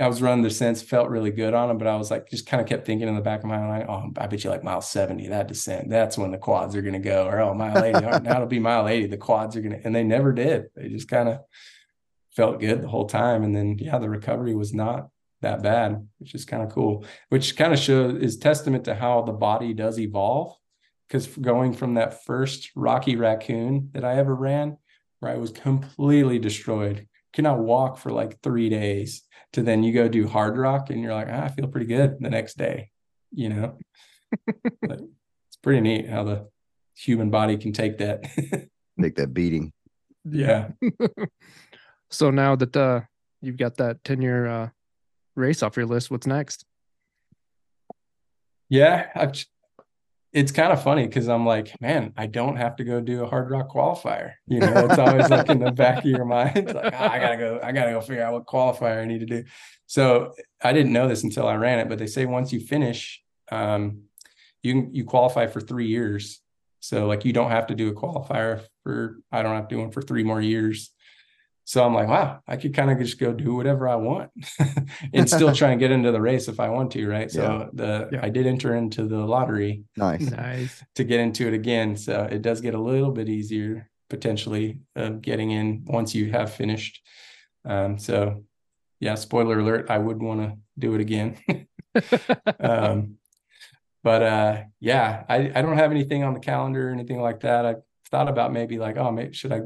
S3: I was running the sense, felt really good on them, but I was like, just kind of kept thinking in the back of my mind, oh, I bet you like mile 70, that descent, that's when the quads are going to go. Or, oh, mile 80, [laughs] now it'll be mile 80, the quads are going to, and they never did. They just kind of felt good the whole time. And then, yeah, the recovery was not that bad, which is kind of cool, which kind of shows is testament to how the body does evolve. Because going from that first Rocky Raccoon that I ever ran, where I was completely destroyed, cannot walk for like three days to then you go do Hardrock and you're like, ah, I feel pretty good the next day, you know. [laughs] but it's pretty neat how the human body can take that. [laughs]
S4: take that beating.
S3: Yeah. [laughs]
S2: so now that uh you've got that 10 year uh race off your list, what's next?
S3: Yeah, I've it's kind of funny because I'm like, man, I don't have to go do a Hardrock qualifier. You know, it's always like in the back of your [laughs] mind. It's like, oh, I gotta go, I gotta go figure out what qualifier I need to do. So I didn't know this until I ran it, but they say once you finish, um, you you qualify for three years. So like you don't have to do a qualifier for I don't have to do one for three more years. So I'm like, wow, I could kind of just go do whatever I want [laughs] and still try and get into the race if I want to, right? So yeah. the yeah. I did enter into the lottery.
S4: Nice.
S2: Nice.
S3: To get into it again. So it does get a little bit easier potentially of getting in once you have finished. Um, so yeah, spoiler alert, I would want to do it again. [laughs] um, but uh, yeah, I, I don't have anything on the calendar or anything like that. I thought about maybe like, oh, maybe should I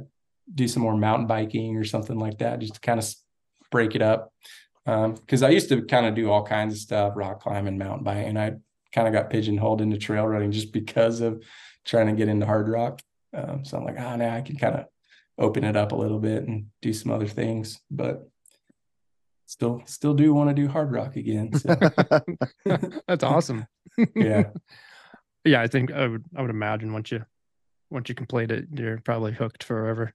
S3: do some more mountain biking or something like that, just to kind of break it up. Because um, I used to kind of do all kinds of stuff, rock climbing, mountain biking, and I kind of got pigeonholed into trail running just because of trying to get into Hardrock. Um, so I'm like, oh, now I can kind of open it up a little bit and do some other things. But still, still do want to do Hardrock again. So, [laughs]
S2: That's awesome. [laughs]
S3: yeah,
S2: Yeah, I think I would I would imagine once you once you complete it, you're probably hooked forever.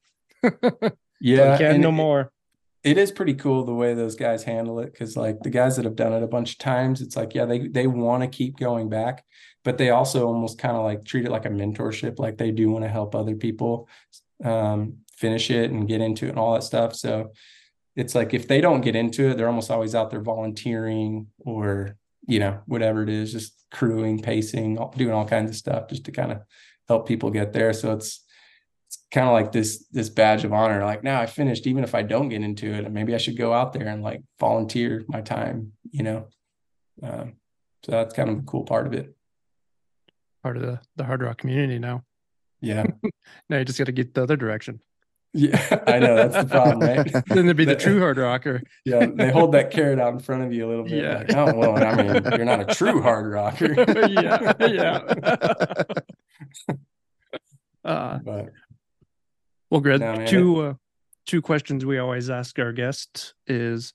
S3: Yeah. and
S2: no
S3: it-
S2: more.
S3: it is pretty cool the way those guys handle it because like the guys that have done it a bunch of times it's like yeah they they want to keep going back but they also almost kind of like treat it like a mentorship like they do want to help other people um, finish it and get into it and all that stuff so it's like if they don't get into it they're almost always out there volunteering or you know whatever it is just crewing pacing doing all kinds of stuff just to kind of help people get there so it's kind of like this this badge of honor like now i finished even if i don't get into it maybe i should go out there and like volunteer my time you know um, so that's kind of the cool part of it
S2: Part of the the Hardrock community now.
S3: yeah [laughs]
S2: Now you just got to get the other direction.
S3: yeah [laughs] i know that's the problem right [laughs]
S2: Then there'd be the true Hardrocker.
S3: yeah they hold that carrot out in front of you a little bit
S2: Yeah.
S3: like oh well i mean you're not a true Hardrocker
S2: yeah, yeah. uh,
S3: but
S2: well, Greg,
S3: No, man,
S2: two uh, two questions we always ask our guests is,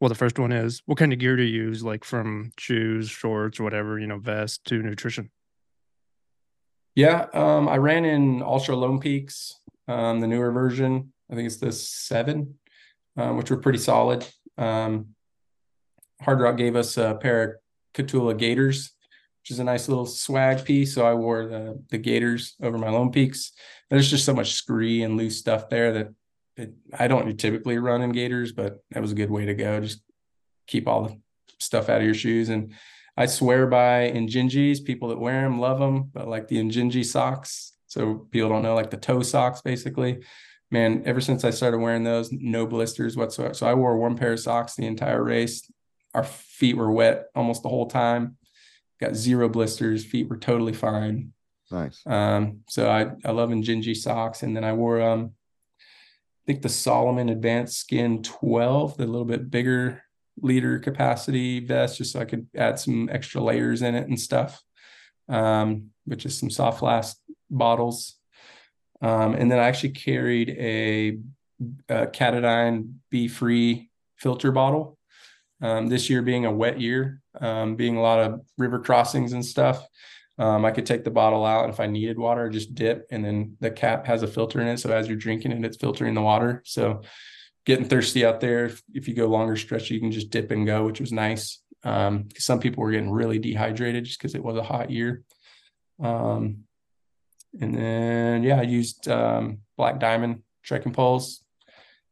S2: well, the first one is, what kind of gear do you use, like from shoes, shorts, whatever, you know, vest to nutrition?
S3: Yeah, um, I ran in Altra Lone Peaks, um, the newer version. I think it's the seven, um, which were pretty solid. Um, Hardrock gave us a pair of Kahtoola Gaiters, which is a nice little swag piece. So I wore the the Gaiters over my Lone Peaks. There's just so much scree and loose stuff there that it, I don't typically run in Gaiters, but that was a good way to go. Just keep all the stuff out of your shoes and I swear by Injinjis. People that wear them love them, but like the Injinji socks. So people don't know, like the toe socks, basically. Man, ever since I started wearing those, no blisters whatsoever. So I wore one pair of socks the entire race. Our feet were wet almost the whole time. Got zero blisters. Feet were totally fine.
S4: nice.
S3: Um, so I I love Injinji socks, and then I wore um, I think the Salomon Advanced Skin 12, the little bit bigger liter capacity vest, just so I could add some extra layers in it and stuff. Um, which is some soft flask bottles. Um, and then I actually carried a, a Catadine Be Free filter bottle. Um, this year being a wet year, um, being a lot of river crossings and stuff, um, I could take the bottle out, if I needed water, just dip, and then the cap has a filter in it. So as you're drinking it, it's filtering the water. So getting thirsty out there, if, if you go longer stretch, you can just dip and go, which was nice. Um, some people were getting really dehydrated just because it was a hot year. Um, and then yeah, I used um, Black Diamond trekking poles,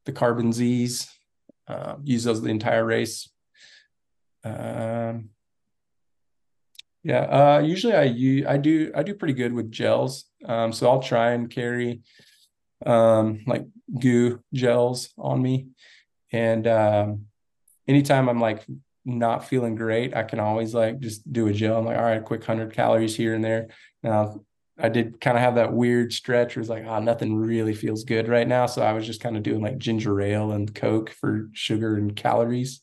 S3: the Carbon Z's. Uh, used those the entire race. Um, yeah, uh, usually I use I do I do pretty good with gels. Um, so I'll try and carry um like GU gels on me. And um anytime I'm like not feeling great, I can always like just do a gel. I'm like, all right, quick hundred calories here and there. Now I did kind of have that weird stretch where it's like, oh, nothing really feels good right now. So I was just kind of doing like ginger ale and Coke for sugar and calories.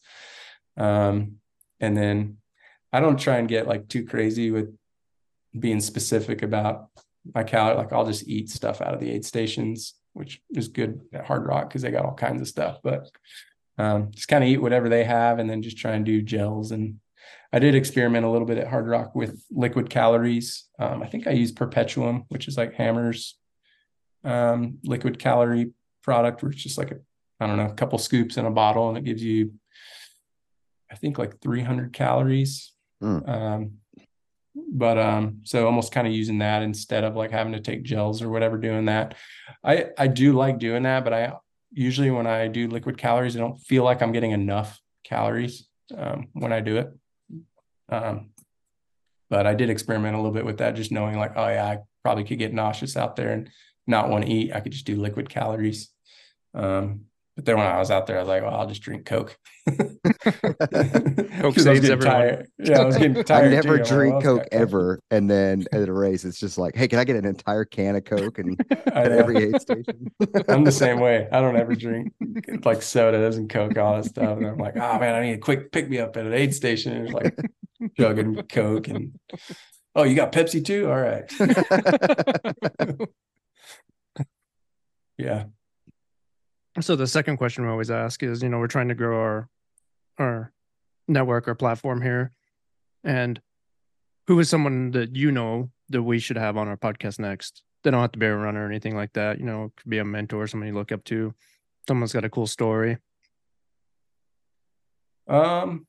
S3: Um, and then I don't try and get like too crazy with being specific about my calorie. Like I'll just eat stuff out of the aid stations, which is good at Hardrock because they got all kinds of stuff. But um, just kind of eat whatever they have, and then just try and do gels. And I did experiment a little bit at Hardrock with liquid calories. Um, I think I used Perpetuum, which is like Hammer's um, liquid calorie product, which is just like a I don't know, a couple scoops in a bottle, and it gives you, I think, like 300 calories.
S4: Mm.
S3: Um, but um, so almost kind of using that instead of like having to take gels or whatever, doing that. I I do like doing that, but I usually when I do liquid calories, I don't feel like I'm getting enough calories um, when I do it. Um, but I did experiment a little bit with that, just knowing like, oh yeah, I probably could get nauseous out there and not want to eat. I could just do liquid calories. Um, but then when I was out there, I was like, well, I'll just drink Coke. [laughs]
S2: Coke [laughs]
S3: 'Cause I was
S2: saves everyone.
S3: tired. Yeah, I was getting [laughs]
S4: I never
S3: too. Like,
S4: drink
S3: well,
S4: Coke ever, and then at a race, it's just like, hey, can I get an entire can of Coke and at every aid station?
S3: I'm the same way. I don't ever drink like sodas and Coke, all that stuff. And I'm like, oh man, I need a quick pick me up at an aid station. And it's like chugging Coke and oh, you got Pepsi too? All right. Yeah.
S2: So the second question we always ask is, you know, we're trying to grow our our network, our platform here, and who is someone that you know that we should have on our podcast next? They don't have to be a runner or anything like that. You know, it could be a mentor, someone you look up to, someone's got a cool story.
S3: Um,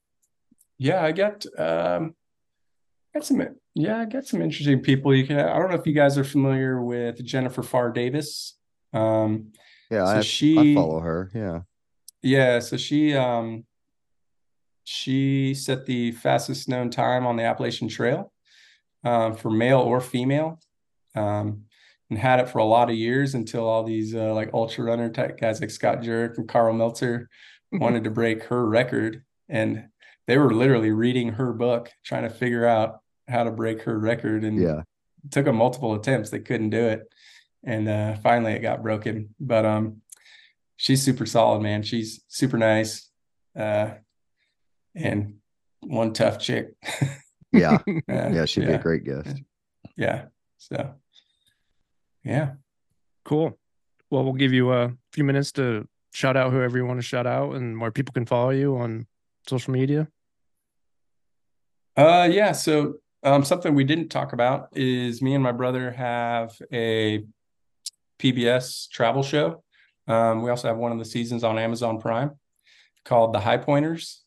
S3: yeah, I got um, got some yeah, I got some interesting people. You can I don't know if you guys are familiar with Jennifer Pharr Davis. Um,
S4: Yeah,
S3: so
S4: I,
S3: she
S4: I follow her. Yeah.
S3: Yeah, so she um she set the fastest known time on the Appalachian Trail um, for male or female, um, and had it for a lot of years until all these uh, like ultra runner type guys like Scott Jurek and Karl Meltzer [laughs] wanted to break her record, and they were literally reading her book trying to figure out how to break her record, and
S4: Yeah.
S3: it took them multiple attempts. They couldn't do it, and uh, finally it got broken. But um, she's super solid, man. She's super nice, uh, and one tough chick. [laughs]
S4: Yeah.
S3: Uh,
S4: Yeah. She'd be a great guest.
S3: Yeah. So, yeah.
S2: Cool. Well, we'll give you a few minutes to shout out whoever you want to shout out and where people can follow you on social media.
S3: Uh, yeah. So, um, something we didn't talk about is me and my brother have a PBS travel show. Um, we also have one of the seasons on Amazon Prime called The High Pointers,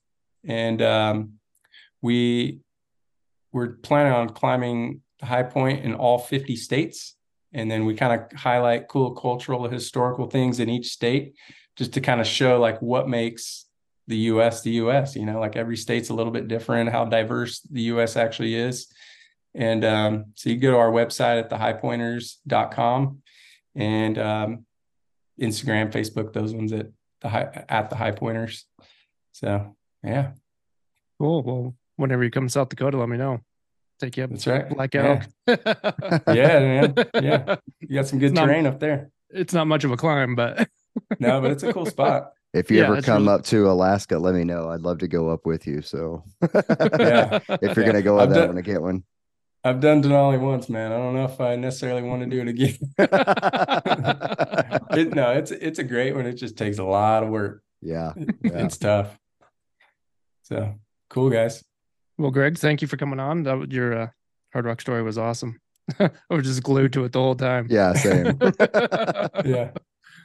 S3: and um, we we're planning on climbing the high point in all 50 states, and then we kind of highlight cool cultural, historical things in each state, just to kind of show like what makes the U.S. the U.S. You know, like every state's a little bit different, how diverse the U.S. actually is. And um, so you go to our website at thehighpointers.com and um, Instagram, Facebook, those ones at the high at the high pointers. So yeah,
S2: Cool. Well, whenever you come to South Dakota, let me know. Take you up
S3: that's right.
S2: Black
S3: Yeah.
S2: Elk. [laughs]
S3: Yeah, man. Yeah. You got some good
S2: It's not-
S3: terrain up there.
S2: It's not much of a climb, but [laughs]
S3: No, but it's a cool spot.
S4: If you
S2: Yeah,
S4: ever come
S2: really-
S4: up to Alaska, let me know. I'd love to go up with you. So
S3: Yeah. [laughs]
S4: if you're
S3: Yeah.
S4: gonna go
S3: I've
S4: with that
S3: done-
S4: one, I get one.
S3: I've done Denali once, man. I don't know if I necessarily want to do it again. [laughs] it, no, it's it's a great one. It just takes a lot of work.
S4: yeah. Yeah.
S3: It's tough. So cool, guys.
S2: well, Greg, thank you for coming on. That was- your uh, Hardrock story was awesome. [laughs] I was just glued to it the whole time.
S4: Yeah, same. [laughs]
S3: Yeah.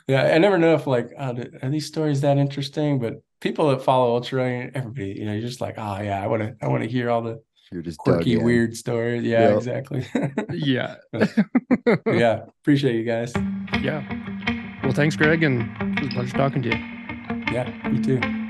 S3: Yeah. I never know if like, oh, do- are these stories that interesting? But people that follow ultra running, everybody, you know, you're just like, oh yeah, I want to, I want to hear all the
S4: You're just
S3: quirky, weird stories. Yeah,
S4: Yep.
S3: exactly. [laughs]
S2: yeah. [laughs]
S3: yeah. Appreciate you guys.
S2: Yeah. Well, thanks, Greg, and it was a pleasure talking to you.
S3: Yeah. You too.